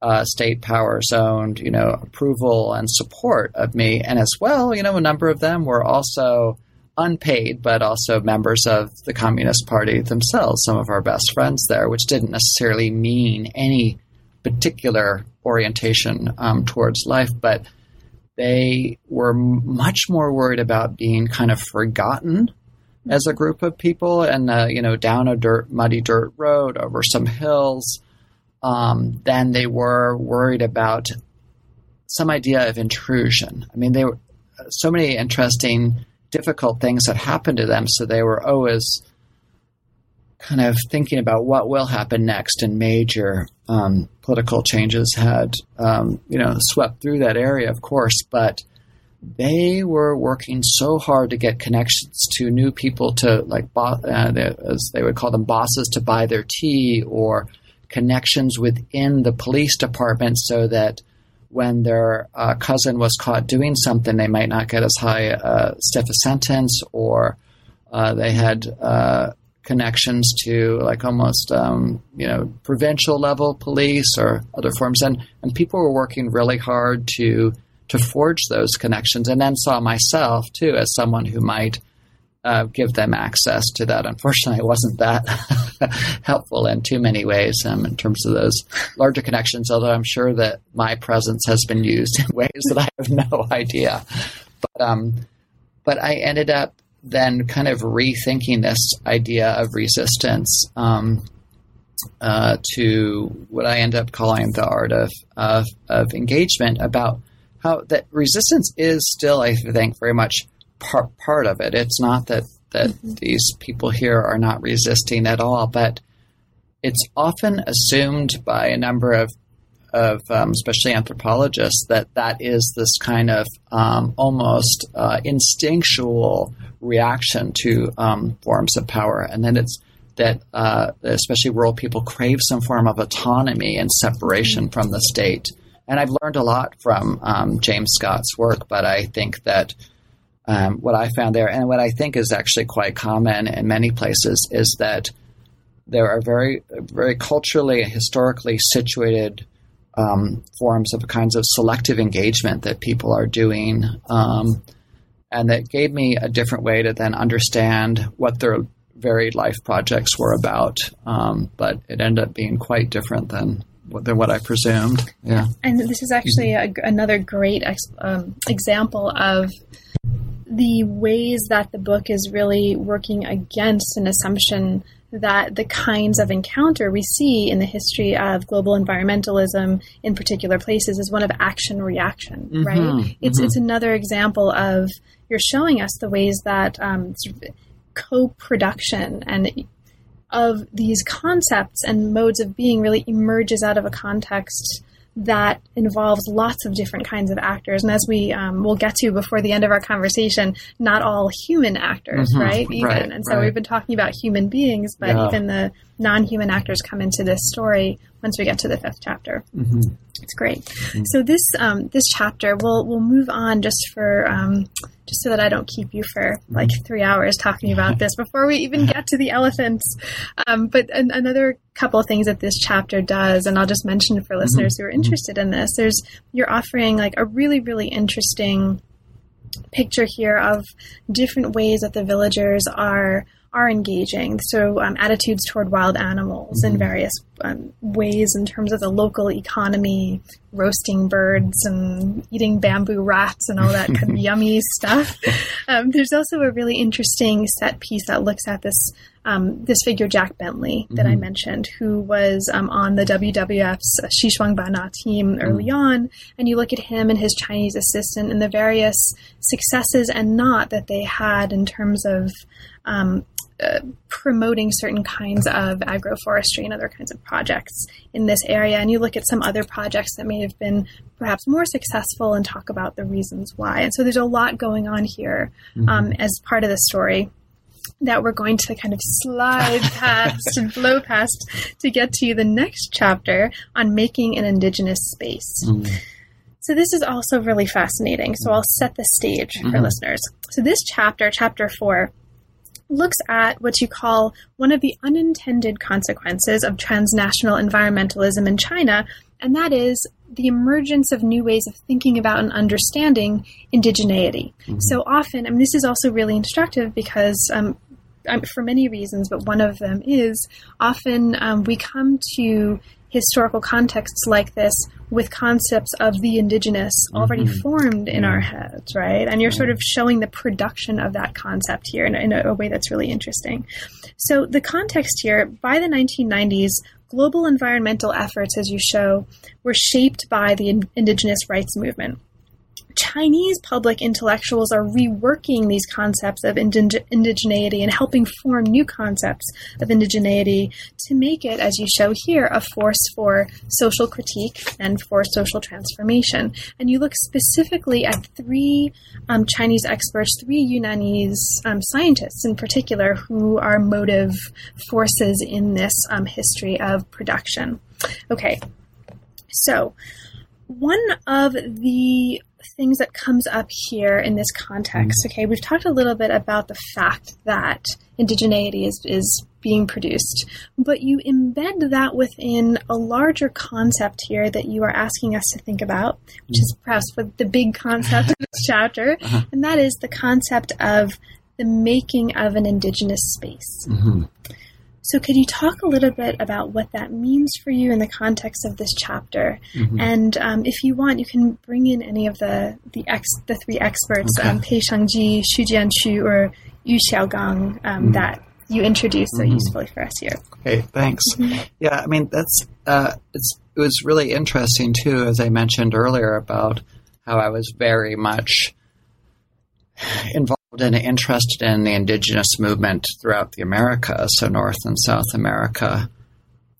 uh, state powers owned, you know, approval and support of me. And as well, you know, a number of them were also unpaid, but also members of the Communist Party themselves, some of our best friends there, which didn't necessarily mean any particular orientation um, towards life, but they were much more worried about being kind of forgotten as a group of people and, uh, you know, down a dirt, muddy dirt road over some hills um, than they were worried about some idea of intrusion. I mean, they were so many interesting, difficult things that happened to them, so they were always kind of thinking about what will happen next, and major um, political changes had, um, you know, swept through that area, of course, but they were working so hard to get connections to new people to like bo- uh, as they would call them bosses to buy their tea or connections within the police department so that when their uh, cousin was caught doing something they might not get as high uh, stiff a sentence or uh, they had uh, connections to like almost um, you know provincial level police or other forms. And and people were working really hard to to forge those connections. And then saw myself too as someone who might uh, give them access to that. Unfortunately, it wasn't that helpful in too many ways um, in terms of those larger connections, although I'm sure that my presence has been used in ways that I have no idea. But, um, but I ended up then kind of rethinking this idea of resistance um, uh, to what I end up calling the art of, of, of engagement about how that resistance is still, I think, very much part part of it. It's not that that mm-hmm. these people here are not resisting at all, but it's often assumed by a number of of um, especially anthropologists that that is this kind of um, almost uh, instinctual reaction to um, forms of power, and then it's that uh, especially rural people crave some form of autonomy and separation mm-hmm. from the state. And I've learned a lot from um, James Scott's work, but I think that um, what I found there, and what I think is actually quite common in many places, is that there are very, very culturally and historically situated um, forms of kinds of selective engagement that people are doing. Um, and that gave me a different way to then understand what their varied life projects were about. Um, but it ended up being quite different than than what I presumed. Yeah. And this is actually a, another great ex, um, example of the ways that the book is really working against an assumption that the kinds of encounter we see in the history of global environmentalism in particular places is one of action reaction, mm-hmm, right? It's mm-hmm. it's another example of you're showing us the ways that um, co-production and of these concepts and modes of being really emerges out of a context that involves lots of different kinds of actors. And as we um, will get to before the end of our conversation, not all human actors, mm-hmm, right? Even. Right, and so right. we've been talking about human beings, but yeah. even the non human actors come into this story once we get to the fifth chapter. Mm-hmm. It's great. Mm-hmm. So this um, this chapter, we'll we'll move on just for um, just so that I don't keep you for like mm-hmm. three hours talking about this before we even get to the elephants. Um, but an- another couple of things that this chapter does, and I'll just mention for listeners mm-hmm. who are mm-hmm. interested in this. There's you're offering like a really really interesting picture here of different ways that the villagers are are engaging. So, um, attitudes toward wild animals mm-hmm. in various um, ways in terms of the local economy, roasting birds and eating bamboo rats and all that kind of yummy stuff. Um, there's also a really interesting set piece that looks at this um, this figure Jack Bentley that mm-hmm. I mentioned, who was um, on the WWF's Xishuangbanna team early mm-hmm. on, and you look at him and his Chinese assistant and the various successes and not that they had in terms of um, uh, promoting certain kinds of agroforestry and other kinds of projects in this area. And you look at some other projects that may have been perhaps more successful and talk about the reasons why. And so there's a lot going on here mm-hmm. um, as part of the story that we're going to kind of slide past and blow past to get to the next chapter on making an indigenous space. Mm-hmm. So this is also really fascinating. So I'll set the stage mm-hmm. for listeners. So this chapter, chapter four, looks at what you call one of the unintended consequences of transnational environmentalism in China, and that is the emergence of new ways of thinking about and understanding indigeneity. Mm-hmm. So often, I mean, this is also really instructive because um, um, for many reasons, but one of them is often um, we come to historical contexts like this with concepts of the indigenous already mm-hmm. formed in our heads, right? And you're sort of showing the production of that concept here in, in a, a way that's really interesting. So, the context here by the 1990s, global environmental efforts, as you show, were shaped by the in- indigenous rights movement Chinese public intellectuals are reworking these concepts of indig- indigeneity and helping form new concepts of indigeneity to make it, as you show here, a force for social critique and for social transformation. And you look specifically at three um, Chinese experts, three Yunnanese um, scientists in particular, who are motive forces in this um, history of production. Okay, so one of the things that comes up here in this context, okay, we've talked a little bit about the fact that indigeneity is, is being produced, but you embed that within a larger concept here that you are asking us to think about, which is perhaps what the big concept of this chapter, uh-huh. and that is the concept of the making of an indigenous space. Mm-hmm. So, could you talk a little bit about what that means for you in the context of this chapter? Mm-hmm. And um, if you want, you can bring in any of the the ex the three experts, okay. um, Pei Shengji, Xu Jianchu, or Yu Xiaogang, um, mm-hmm. that you introduced so mm-hmm. usefully for us here. Okay, thanks. Mm-hmm. Yeah, I mean that's uh, it's it was really interesting too, as I mentioned earlier about how I was very much involved and interested in the indigenous movement throughout the Americas, so North and South America.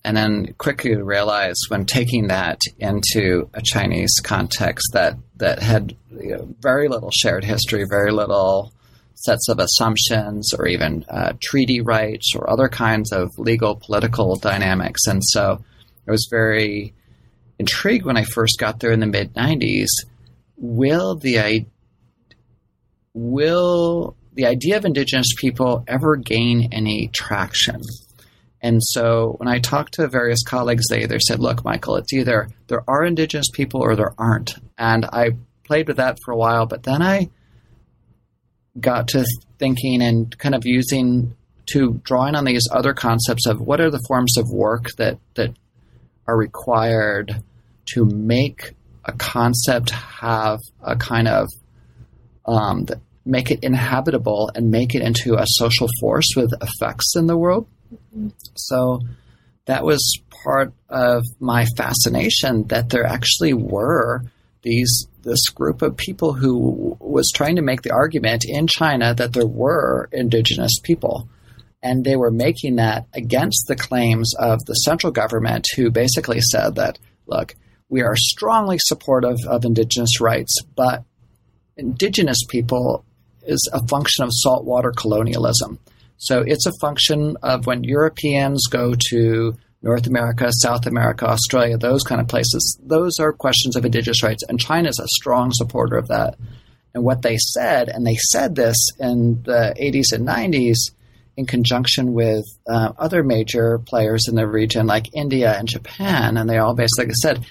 And then quickly realized when taking that into a Chinese context that, that had you know, very little shared history, very little sets of assumptions or even uh, treaty rights or other kinds of legal political dynamics. And so I was very intrigued when I first got there in the mid 90s. Will the will the idea of indigenous people ever gain any traction? And so when I talked to various colleagues, they either said, look, Michael, it's either there are indigenous people or there aren't. And I played with that for a while, but then I got to thinking and kind of using to drawing on these other concepts of what are the forms of work that, that are required to make a concept have a kind of um, make it inhabitable and make it into a social force with effects in the world. Mm-hmm. So that was part of my fascination that there actually were these this group of people who was trying to make the argument in China that there were indigenous people. And they were making that against the claims of the central government, who basically said that, look, we are strongly supportive of indigenous rights, but indigenous people is a function of saltwater colonialism. So it's a function of when Europeans go to North America, South America, Australia, those kind of places, those are questions of indigenous rights. And China is a strong supporter of that. And what they said, and they said this in the 80s and 90s in conjunction with uh, other major players in the region like India and Japan, and they all basically said,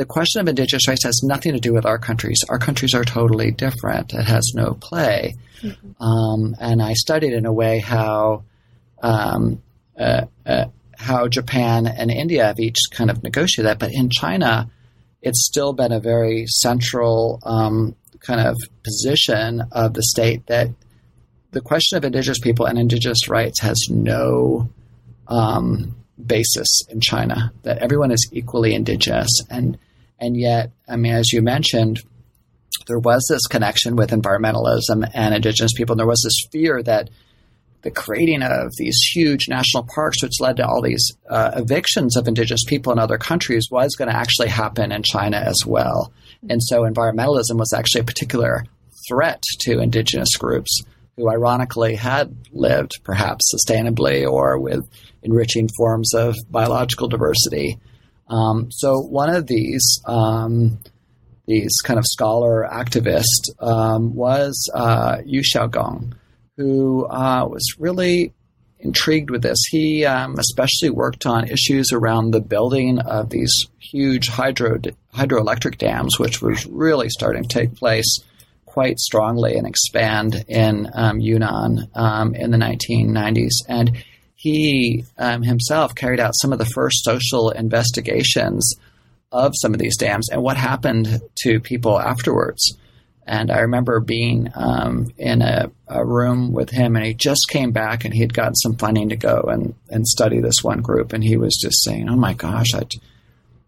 the question of indigenous rights has nothing to do with our countries. Our countries are totally different. It has no play. Mm-hmm. Um, and I studied in a way how um, uh, uh, how Japan and India have each kind of negotiated that. But in China, it's still been a very central um, kind of position of the state that the question of indigenous people and indigenous rights has no um, basis in China. That everyone is equally indigenous and and yet, I mean, as you mentioned, there was this connection with environmentalism and indigenous people. And there was this fear that the creating of these huge national parks, which led to all these uh, evictions of indigenous people in other countries, was going to actually happen in China as well. And so environmentalism was actually a particular threat to indigenous groups who ironically had lived perhaps sustainably or with enriching forms of biological diversity. Um, so one of these um, these kind of scholar activists um, was uh, Yu Xiaogang, who uh, was really intrigued with this. He um, especially worked on issues around the building of these huge hydro hydroelectric dams, which was really starting to take place quite strongly and expand in um, Yunnan um, in the 1990s. And he um, himself carried out some of the first social investigations of some of these dams and what happened to people afterwards. And I remember being um, in a, a, room with him, and he just came back and he had gotten some funding to go and, and study this one group. And he was just saying, Oh my gosh, I,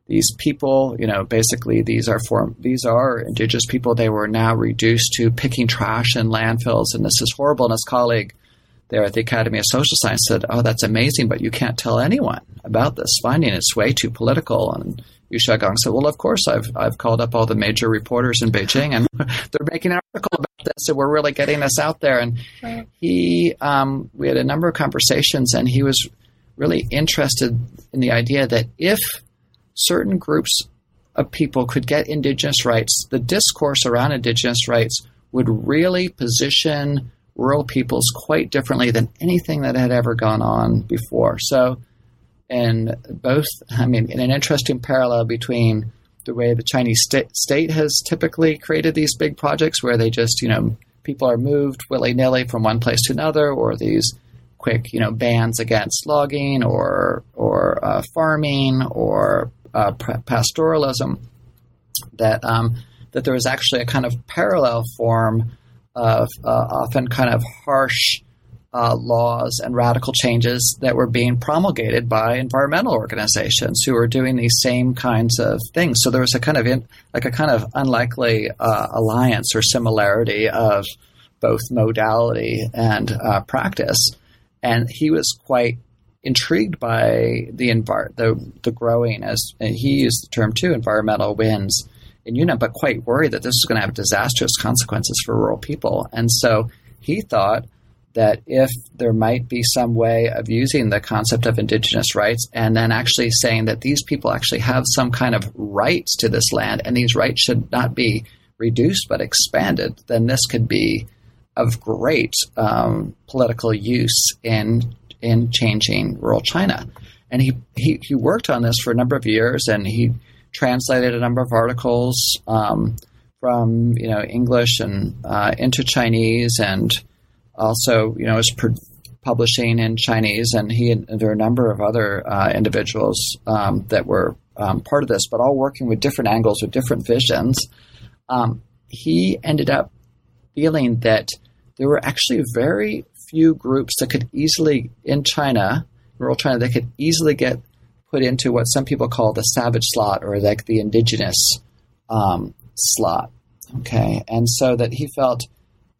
these people, you know, basically these are form these are indigenous people. They were now reduced to picking trash in landfills, and this is horrible. And his colleague there at the Academy of Social Science said, "Oh, that's amazing, but you can't tell anyone about this finding. It's way too political." And Yu Xiaogang said, "Well, of course, I've I've called up all the major reporters in Beijing, and they're making an article about this, and we're really getting this out there." And right. he, um, we had a number of conversations, and he was really interested in the idea that if certain groups of people could get indigenous rights, the discourse around indigenous rights would really position rural peoples quite differently than anything that had ever gone on before. So, and both, I mean, in an interesting parallel between the way the Chinese st- state has typically created these big projects where they just, you know, people are moved willy nilly from one place to another, or these quick, you know, bans against logging or or uh, farming or uh, pastoralism. That um, that there was actually a kind of parallel form of uh, often kind of harsh uh, laws and radical changes that were being promulgated by environmental organizations who were doing these same kinds of things. So there was a kind of in, like a kind of unlikely uh, alliance or similarity of both modality and uh, practice, and he was quite intrigued by the envir- the the growing as he used the term too environmental winds in Yunnan, but quite worried that this was going to have disastrous consequences for rural people. And so he thought that if there might be some way of using the concept of indigenous rights and then actually saying that these people actually have some kind of rights to this land and these rights should not be reduced but expanded, then this could be of great um, political use in in changing rural China. And he, he, he worked on this for a number of years and he translated a number of articles um, from you know English and uh, into Chinese, and also you know was pro- publishing in Chinese. And he and there are a number of other uh, individuals um, that were um, part of this, but all working with different angles with different visions. Um, he ended up feeling that there were actually very few groups that could easily in China, rural China, that could easily get put into what some people call the savage slot or like the indigenous um, slot. Okay, and so that he felt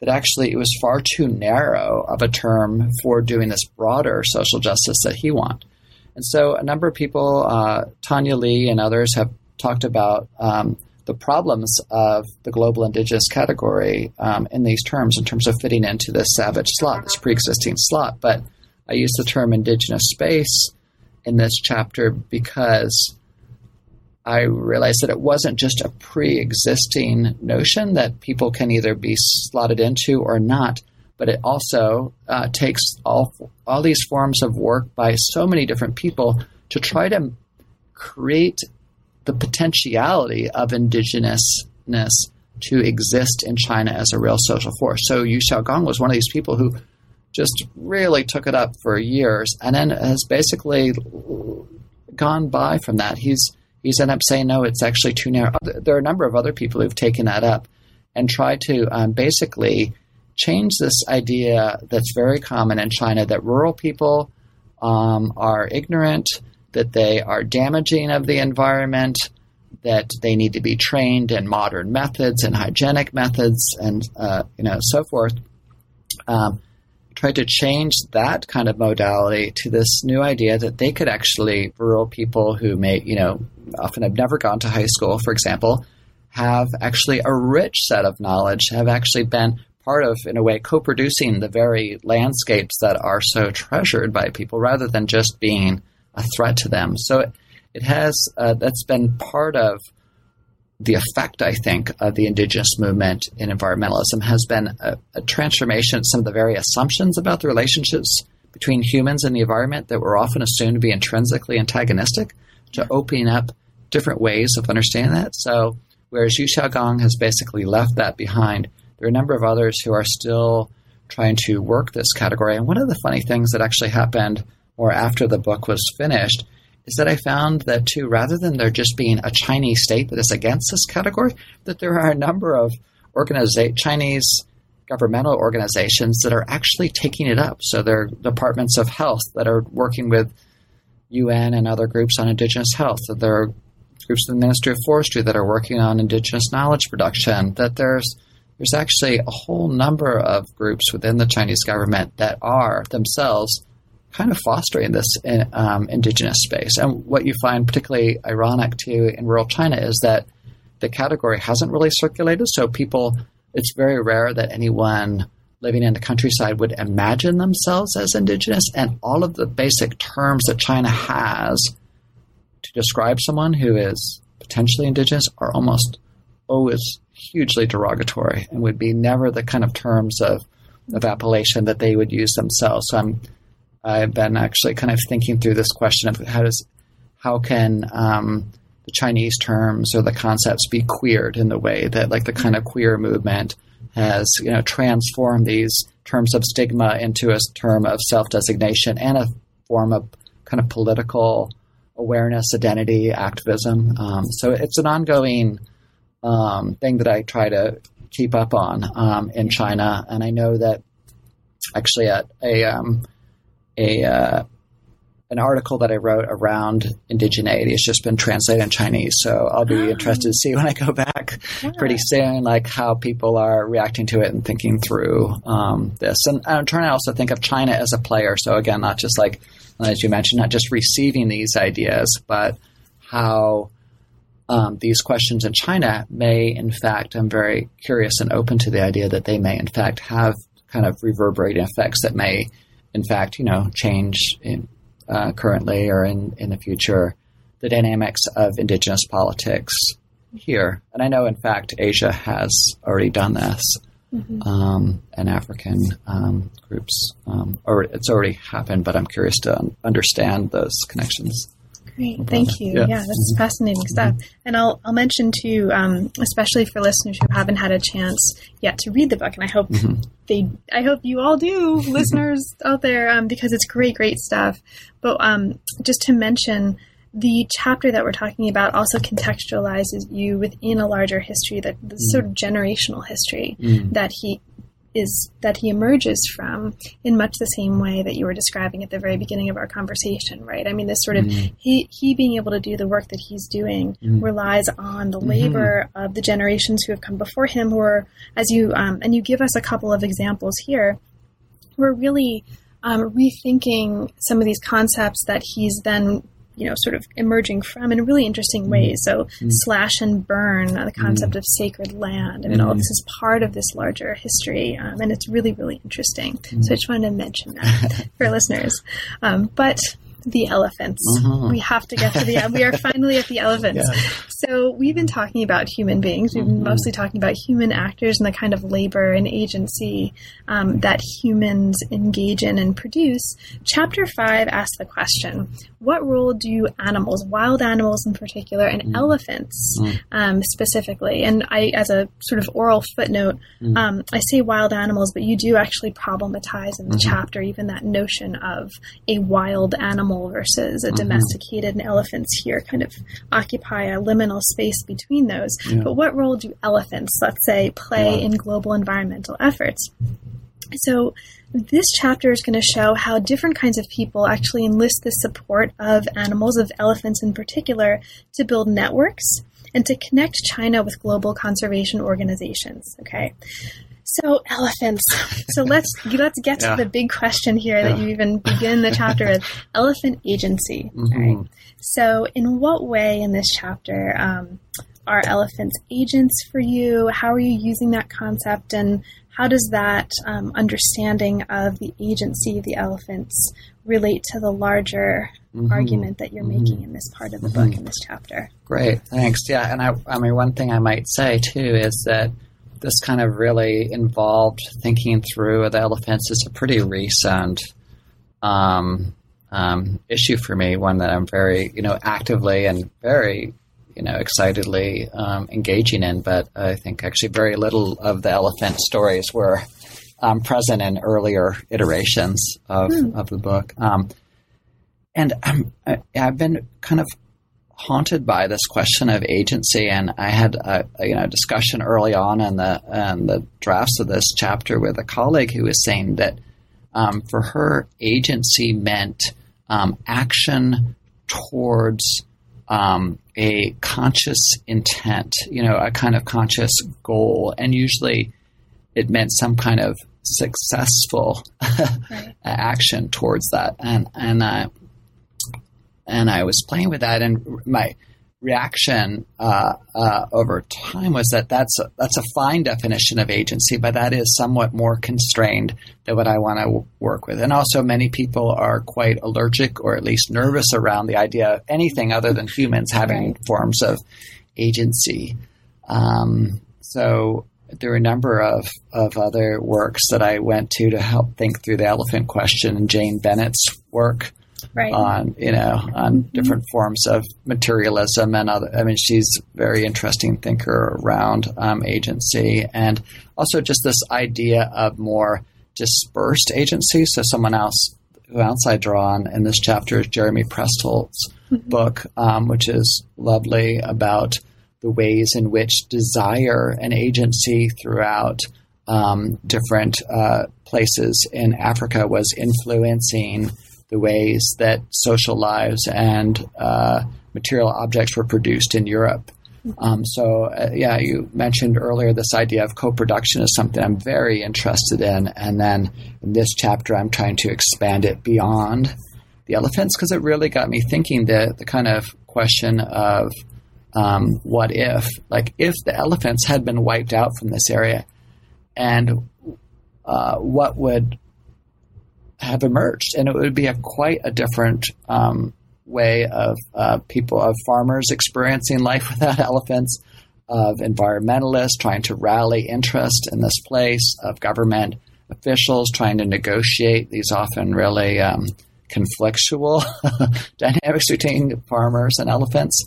that actually it was far too narrow of a term for doing this broader social justice that he wanted. And so a number of people, uh, Tania Li and others, have talked about um, the problems of the global indigenous category um, in these terms, in terms of fitting into this savage slot, this pre existing slot. But I use the term indigenous space in this chapter because I realized that it wasn't just a pre existing notion that people can either be slotted into or not, but it also uh, takes all, all these forms of work by so many different people to try to create the potentiality of indigenousness to exist in China as a real social force. So Yu Xiaogang was one of these people who just really took it up for years and then has basically gone by from that. He's he's ended up saying no, it's actually too narrow. There are a number of other people who've taken that up and tried to um, basically change this idea that's very common in China that rural people um, are ignorant, that they are damaging of the environment, that they need to be trained in modern methods and hygienic methods, and uh, you know so forth. Um, tried to change that kind of modality to this new idea that they could actually, rural people who may, you know, often have never gone to high school, for example, have actually a rich set of knowledge, have actually been part of, in a way, co producing the very landscapes that are so treasured by people rather than just being a threat to them. So it, it has, uh, that's been part of the effect, I think, of the indigenous movement in environmentalism has been a, a transformation of some of the very assumptions about the relationships between humans and the environment that were often assumed to be intrinsically antagonistic to opening up different ways of understanding that. So, whereas Yu Xiaogang has basically left that behind, there are a number of others who are still trying to work this category. And one of the funny things that actually happened more after the book was finished is that I found that too, rather than there just being a Chinese state that is against this category, that there are a number of organiza- Chinese governmental organizations that are actually taking it up. So there are departments of health that are working with UN and other groups on indigenous health. There are groups in the Ministry of Forestry that are working on indigenous knowledge production. That there's there's actually a whole number of groups within the Chinese government that are themselves kind of fostering this um, indigenous space. And what you find particularly ironic too in rural China is that the category hasn't really circulated. So people, it's very rare that anyone living in the countryside would imagine themselves as indigenous. And all of the basic terms that China has to describe someone who is potentially indigenous are almost always hugely derogatory and would be never the kind of terms of, of appellation that they would use themselves. So I'm I've been actually kind of thinking through this question of how does how can um, the Chinese terms or the concepts be queered in the way that like the kind of queer movement has you know transformed these terms of stigma into a term of self-designation and a form of kind of political awareness, identity, activism. Um, so it's an ongoing um, thing that I try to keep up on um, in China, and I know that actually at a um, a uh, an article that I wrote around indigeneity has just been translated in Chinese. So I'll be oh. interested to see when I go back yeah. pretty soon, like how people are reacting to it and thinking through um, this. And I'm trying to also think of China as a player. So again, not just like as you mentioned, not just receiving these ideas, but how um, these questions in China may, in fact, I'm very curious and open to the idea that they may, in fact, have kind of reverberating effects that may in fact, you know, change in, uh, currently or in, in the future the dynamics of indigenous politics here. And I know, in fact, Asia has already done this, mm-hmm. um, and African um, groups, um, or it's already happened. But I'm curious to un- understand those connections. Great, thank you. Yeah, yeah that's mm-hmm. fascinating stuff. And I'll I'll mention too, um, especially for listeners who haven't had a chance yet to read the book, and I hope mm-hmm. they, I hope you all do, listeners out there, um, because it's great, great stuff. But um, just to mention, the chapter that we're talking about also contextualizes you within a larger history, that the mm. sort of generational history mm. that he is that he emerges from in much the same way that you were describing at the very beginning of our conversation, right? I mean, this sort of mm-hmm. he he being able to do the work that he's doing mm-hmm. relies on the labor mm-hmm. of the generations who have come before him, who are, as you um, and you give us a couple of examples here, who are really um, rethinking some of these concepts that he's then you know, sort of emerging from in really interesting mm-hmm. ways. So, mm-hmm. slash and burn, uh, the concept mm-hmm. of sacred land. I mean, all mm-hmm. this is part of this larger history, um, and it's really, really interesting. So, I mm-hmm. just wanted to mention that for listeners. Um, but the elephants. Mm-hmm. We have to get to the. End. We are finally at the elephants. Yeah. So we've been talking about human beings. We've been mm-hmm. mostly talking about human actors and the kind of labor and agency um, that humans engage in and produce. Chapter five asks the question: What role do animals, wild animals in particular, and mm-hmm. elephants mm. um, specifically? And I, as a sort of oral footnote, mm. um, I say wild animals, but you do actually problematize in the mm-hmm. chapter even that notion of a wild animal animal versus a mm-hmm. domesticated, and elephants here kind of occupy a liminal space between those. Yeah. But what role do elephants, let's say, play yeah. in global environmental efforts? So, this chapter is going to show how different kinds of people actually enlist the support of animals, of elephants in particular, to build networks and to connect China with global conservation organizations. Okay. So elephants. So let's let's get to the big question here yeah. that you even begin the chapter with: elephant agency. Mm-hmm. Right. So, in what way in this chapter um, are elephants agents for you? How are you using that concept, and how does that um, understanding of the agency of the elephants relate to the larger mm-hmm. argument that you're mm-hmm. making in this part of the mm-hmm. book in this chapter? Great, thanks. Yeah, and I, I mean, one thing I might say too is that this kind of really involved thinking through the elephants is a pretty recent um, um, issue for me, one that I'm very, you know, actively and very, you know, excitedly um, engaging in. But I think actually very little of the elephant stories were um, present in earlier iterations of, mm. of the book. Um, and I, I've been kind of haunted by this question of agency, and I had a, a, you know discussion early on in the in the drafts of this chapter with a colleague who was saying that um, for her, agency meant um, action towards um, a conscious intent, you know, a kind of conscious goal, and usually it meant some kind of successful right. action towards that. And and I and I was playing with that, and my reaction uh, uh, over time was that that's a, that's a fine definition of agency, but that is somewhat more constrained than what I want to w- work with. And also, many people are quite allergic or at least nervous around the idea of anything other than humans having right. forms of agency. Um, so there are a number of, of other works that I went to to help think through the elephant question, and Jane Bennett's work right. on you know on mm-hmm. different forms of materialism and other. I mean, she's a very interesting thinker around um, agency and also just this idea of more dispersed agency. So someone else who else I draw on in this chapter is Jeremy Prestholdt's mm-hmm. book, um, which is lovely about the ways in which desire and agency throughout um, different uh, places in Africa was influencing the ways that social lives and uh, material objects were produced in Europe. Um, so, uh, yeah, you mentioned earlier this idea of co production is something I'm very interested in. And then in this chapter, I'm trying to expand it beyond the elephants because it really got me thinking the, the kind of question of um, what if, like, if the elephants had been wiped out from this area, and uh, what would have emerged, and it would be a quite a different um, way of uh, people of farmers experiencing life without elephants, of environmentalists trying to rally interest in this place, of government officials trying to negotiate these often really um, conflictual dynamics between farmers and elephants.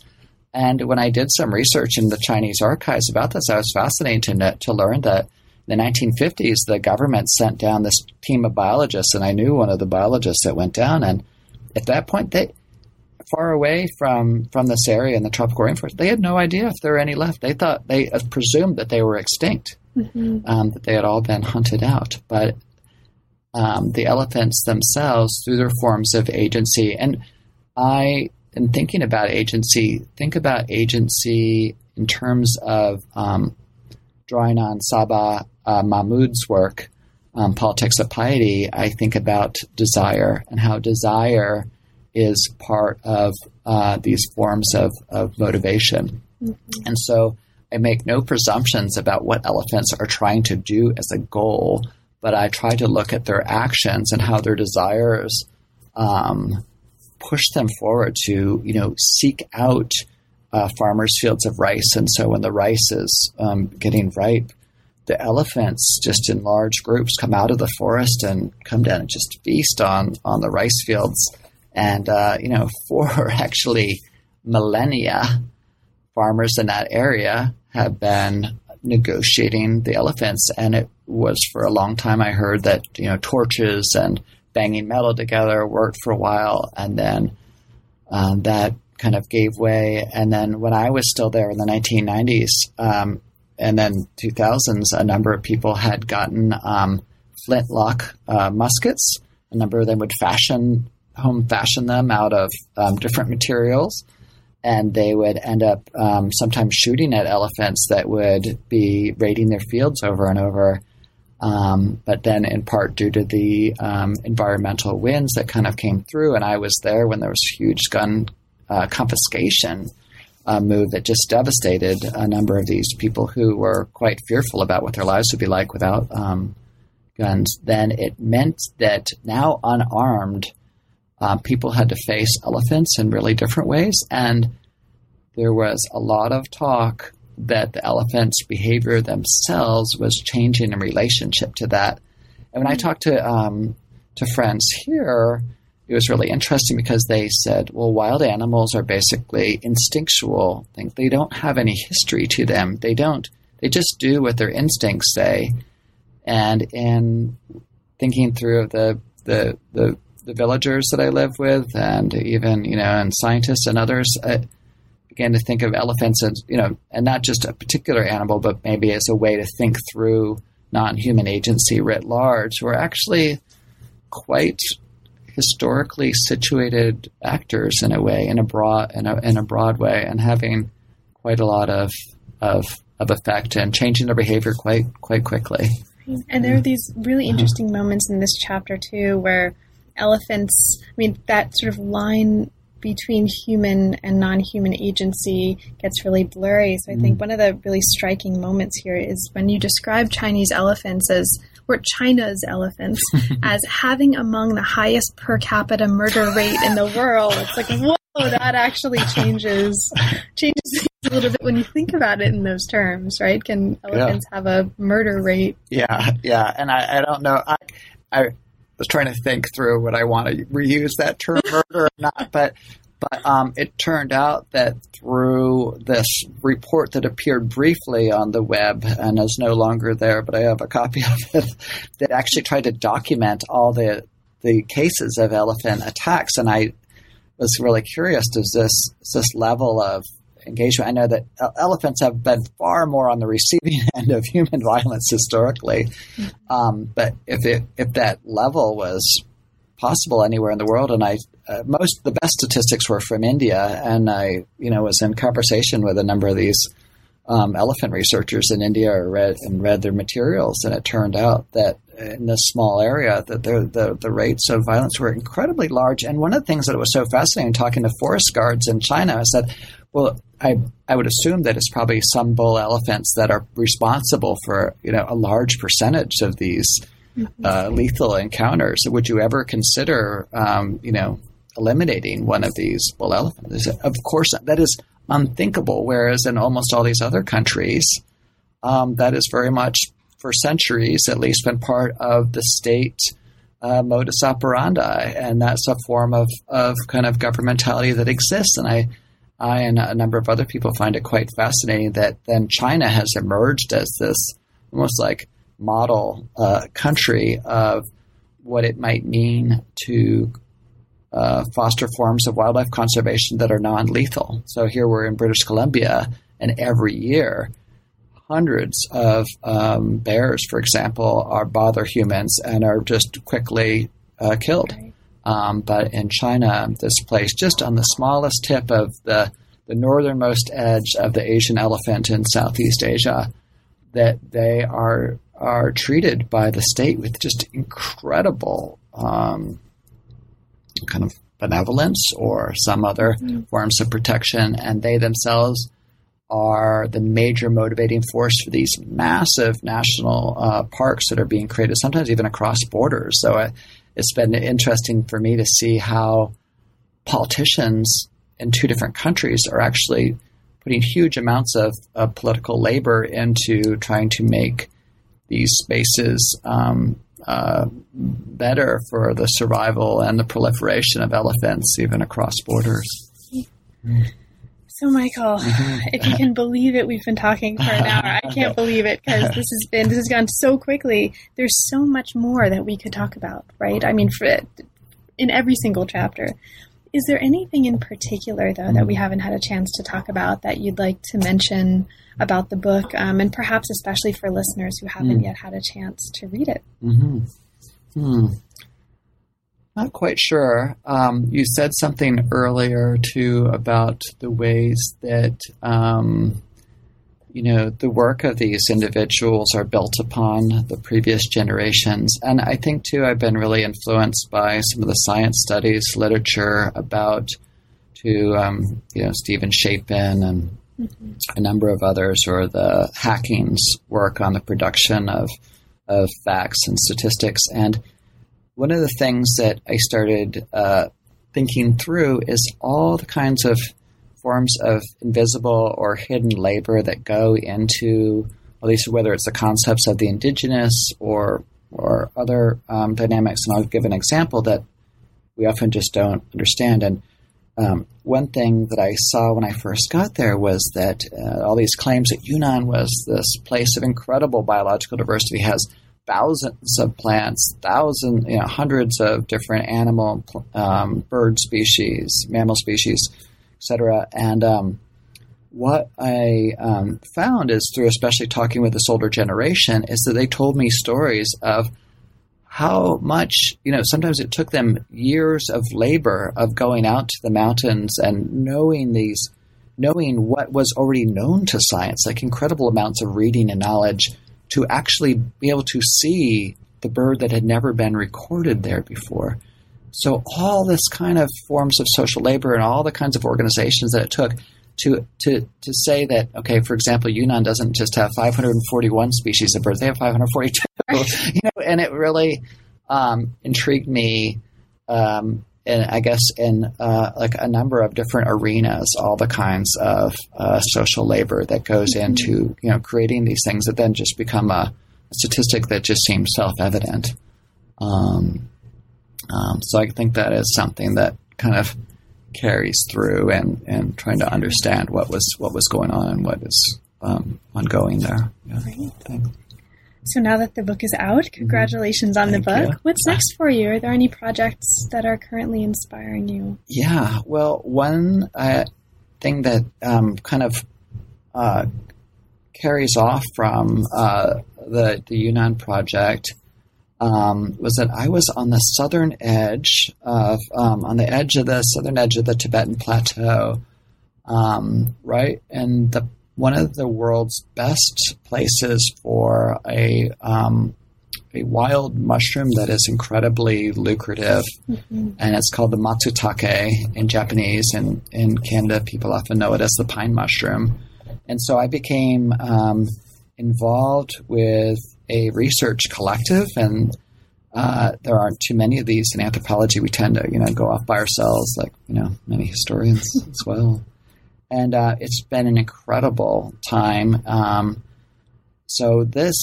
And when I did some research in the Chinese archives about this, I was fascinated to, to learn that the 1950s, the government sent down this team of biologists, and I knew one of the biologists that went down. And at that point, they far away from from this area in the tropical rainforest, they had no idea if there were any left. They thought they presumed that they were extinct, mm-hmm. um, that they had all been hunted out. But um, the elephants themselves, through their forms of agency, and I, in thinking about agency, think about agency in terms of um, drawing on Saba uh, Mahmood's work, um, Politics of Piety, I think about desire and how desire is part of uh, these forms of, of motivation. Mm-hmm. And so I make no presumptions about what elephants are trying to do as a goal, but I try to look at their actions and how their desires um, push them forward to, you know, seek out uh, farmers' fields of rice. And so when the rice is um, getting ripe, the elephants just in large groups come out of the forest and come down and just feast on on the rice fields. And uh, you know, for actually millennia, farmers in that area have been negotiating the elephants, and it was for a long time. I heard that you know torches and banging metal together worked for a while, and then um, that kind of gave way. And then when I was still there in the 1990s, um, and then 2000s, a number of people had gotten um, flintlock uh, muskets. A number of them would fashion home fashion them out of um, different materials, and they would end up um, sometimes shooting at elephants that would be raiding their fields over and over. Um, but then, in part due to the um, environmental winds that kind of came through, and I was there when there was huge gun uh, confiscation uh, move that just devastated a number of these people who were quite fearful about what their lives would be like without um, guns, then it meant that now unarmed, uh, people had to face elephants in really different ways. And there was a lot of talk that the elephants' behavior themselves was changing in relationship to that. And when I talked to um, to friends here, it was really interesting because they said, well, wild animals are basically instinctual things. They don't have any history to them. They don't, they just do what their instincts say. And in thinking through the, the, the, the villagers that I live with and even, you know, and scientists and others, I began to think of elephants as, you know, and not just a particular animal, but maybe as a way to think through non human agency writ large, who are actually quite historically situated actors in a way, in a broad in a, in a broad way, and having quite a lot of of of effect and changing their behavior quite quite quickly. And there are these really uh-huh. interesting moments in this chapter too, where elephants. I mean, that sort of line between human and non-human agency gets really blurry. So I think mm. one of the really striking moments here is when you describe Chinese elephants as or China's elephants as having among the highest per capita murder rate in the world. It's like, whoa, that actually changes changes things a little bit when you think about it in those terms, right? Can elephants have a murder rate? Yeah, yeah, and I, I don't know. I, I was trying to think through would I want to reuse that term murder or not, but but um, it turned out that through this report that appeared briefly on the web and is no longer there, but I have a copy of it that actually tried to document all the the cases of elephant attacks, and I was really curious. Does this does this level of engagement? I know that elephants have been far more on the receiving end of human violence historically, um, but if it if that level was possible anywhere in the world, and I uh, most the best statistics were from India, and I you know was in conversation with a number of these um, elephant researchers in India read and read their materials, and it turned out that in this small area that the, the the rates of violence were incredibly large. And one of the things that was so fascinating talking to forest guards in China is that well, I I would assume that it's probably some bull elephants that are responsible for you know a large percentage of these uh, lethal encounters. Would you ever consider um, you know eliminating one of these bull elephants? Of course, that is unthinkable. Whereas in almost all these other countries, um, that is very much for centuries at least been part of the state. Uh, modus operandi, and that's a form of, of kind of governmentality that exists. And I, I and a number of other people find it quite fascinating that then China has emerged as this almost like model uh, country of what it might mean to uh, foster forms of wildlife conservation that are non lethal. So here we're in British Columbia, and every year, hundreds of um, bears, for example, are bother humans and are just quickly uh, killed. Um, but in China, this place, just on the smallest tip of the, the northernmost edge of the Asian elephant in Southeast Asia, that they are are treated by the state with just incredible um, kind of benevolence or some other mm-hmm. forms of protection, and they themselves are the major motivating force for these massive national uh, parks that are being created, sometimes even across borders. So uh, it's been interesting for me to see how politicians in two different countries are actually putting huge amounts of, of political labor into trying to make these spaces um, uh, better for the survival and the proliferation of elephants, even across borders. So, Michael, if you can believe it, we've been talking for an hour. I can't believe it because this has been this has gone so quickly. There's so much more that we could talk about, right? I mean, for in every single chapter. Is there anything in particular, though, that we mm. haven't had a chance to talk about that you'd like to mention about the book, um, and perhaps especially for listeners who haven't mm. yet had a chance to read it? Mm-hmm. Hmm. Not quite sure. Um, you said something earlier too about the ways that um, you know the work of these individuals are built upon the previous generations, and I think too I've been really influenced by some of the science studies literature about to um, you know Steven Shapin and mm-hmm. a number of others, or the Hacking's work on the production of of facts and statistics and one of the things that I started uh, thinking through is all the kinds of forms of invisible or hidden labor that go into, at least whether it's the concepts of the indigenous or or other um, dynamics. And I'll give an example that we often just don't understand. And um, one thing that I saw when I first got there was that uh, all these claims that Yunnan was this place of incredible biological diversity has thousands of plants, thousands, you know, hundreds of different animal, um, bird species, mammal species, etc. And um, what I um, found is through especially talking with this older generation is that they told me stories of how much, you know, sometimes it took them years of labor of going out to the mountains and knowing these, knowing what was already known to science, like incredible amounts of reading and knowledge to actually be able to see the bird that had never been recorded there before. So all this kind of forms of social labor and all the kinds of organizations that it took to to to say that okay, for example, Yunnan doesn't just have 541 species of birds; they have 542. you know, and it really um, intrigued me. Um, and I guess in uh, like a number of different arenas, all the kinds of uh, social labor that goes mm-hmm. into you know creating these things that then just become a, statistic that just seems self evident. Um, um, so I think that is something that kind of carries through and, and trying to understand what was what was going on and what is um, ongoing there. Yeah. So now that the book is out, mm-hmm. congratulations on Thank the book. You. What's next for you? Are there any projects that are currently inspiring you? Yeah, well, one uh, thing that um, kind of uh, carries off from uh, the the Yunnan project um, was that I was on the southern edge of um, on the edge of the southern edge of the Tibetan plateau, um, right, and the one of the world's best places for a um, a wild mushroom that is incredibly lucrative, mm-hmm. and it's called the matsutake in Japanese, and in Canada people often know it as the pine mushroom. And so I became um, involved with a research collective, and uh, there aren't too many of these in anthropology. We tend to, you know, go off by ourselves, like you know, many historians as well and uh, it's been an incredible time. Um, so this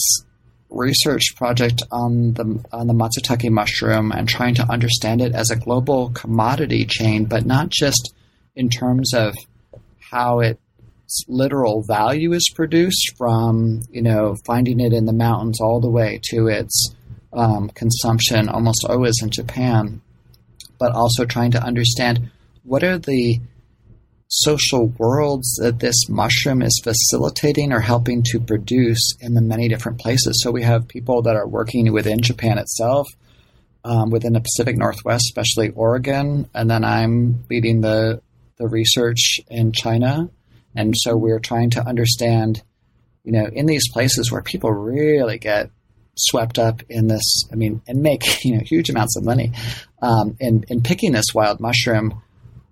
research project on the on the matsutake mushroom and trying to understand it as a global commodity chain, but not just in terms of how its literal value is produced from you know finding it in the mountains all the way to its um, consumption almost always in Japan, but also trying to understand what are the social worlds that this mushroom is facilitating or helping to produce in the many different places. So we have people that are working within Japan itself, um, within the Pacific Northwest, especially Oregon, and then I'm leading the the research in China, and so we're trying to understand, you know, in these places where people really get swept up in this, I mean, and make you know huge amounts of money um, in in picking this wild mushroom.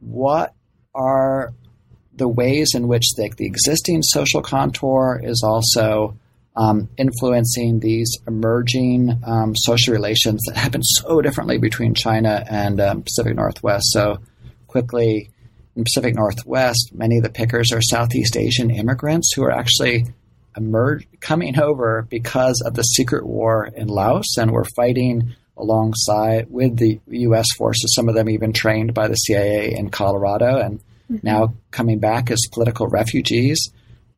What are the ways in which the, the existing social contour is also um, influencing these emerging um, social relations that happen so differently between China and um, Pacific Northwest. So quickly, Pacific Northwest, many of the pickers are Southeast Asian immigrants who are actually emerge, coming over because of the secret war in Laos and were fighting alongside with the U.S. forces, some of them even trained by the CIA in Colorado, and mm-hmm. now coming back as political refugees.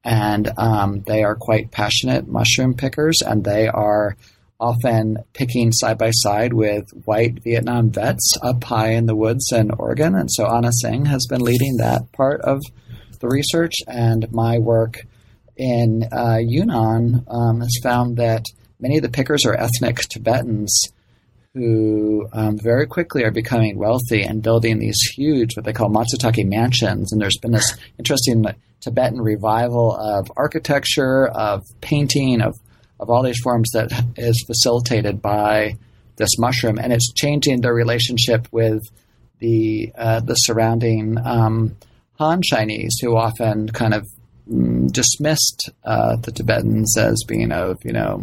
And um, they are quite passionate mushroom pickers, and they are often picking side by side with white Vietnam vets up high in the woods in Oregon. And so Anna Tsing has been leading that part of the research, and my work in uh, Yunnan um, has found that many of the pickers are ethnic Tibetans who um, very quickly are becoming wealthy and building these huge, what they call matsutake mansions. And there's been this interesting Tibetan revival of architecture, of painting, of, of all these forms that is facilitated by this mushroom. And it's changing their relationship with the, uh, the surrounding um, Han Chinese, who often kind of mm, dismissed uh, the Tibetans as being of, you know,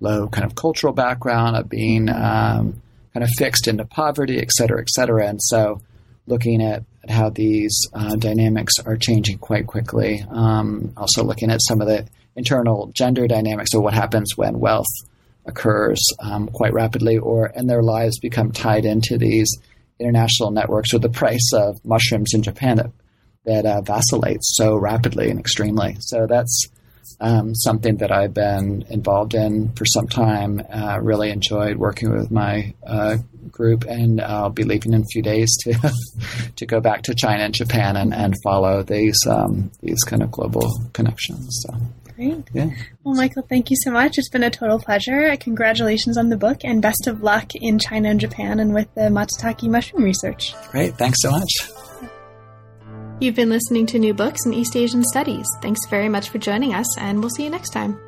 low kind of cultural background, of being um, kind of fixed into poverty, et cetera, et cetera. And so looking at, at how these uh, dynamics are changing quite quickly. Um, also looking at some of the internal gender dynamics of what happens when wealth occurs um, quite rapidly or and their lives become tied into these international networks or the price of mushrooms in Japan that that uh, vacillates so rapidly and extremely. So that's um, something that I've been involved in for some time. Uh, really enjoyed working with my uh, group, and I'll be leaving in a few days to to go back to China and Japan and, and follow these um, these kind of global connections. So. Great. Yeah. Well, Michael, thank you so much. It's been a total pleasure. Congratulations on the book and best of luck in China and Japan and with the matsutake mushroom research. Great. Thanks so much. You've been listening to New Books in East Asian Studies. Thanks very much for joining us, and we'll see you next time.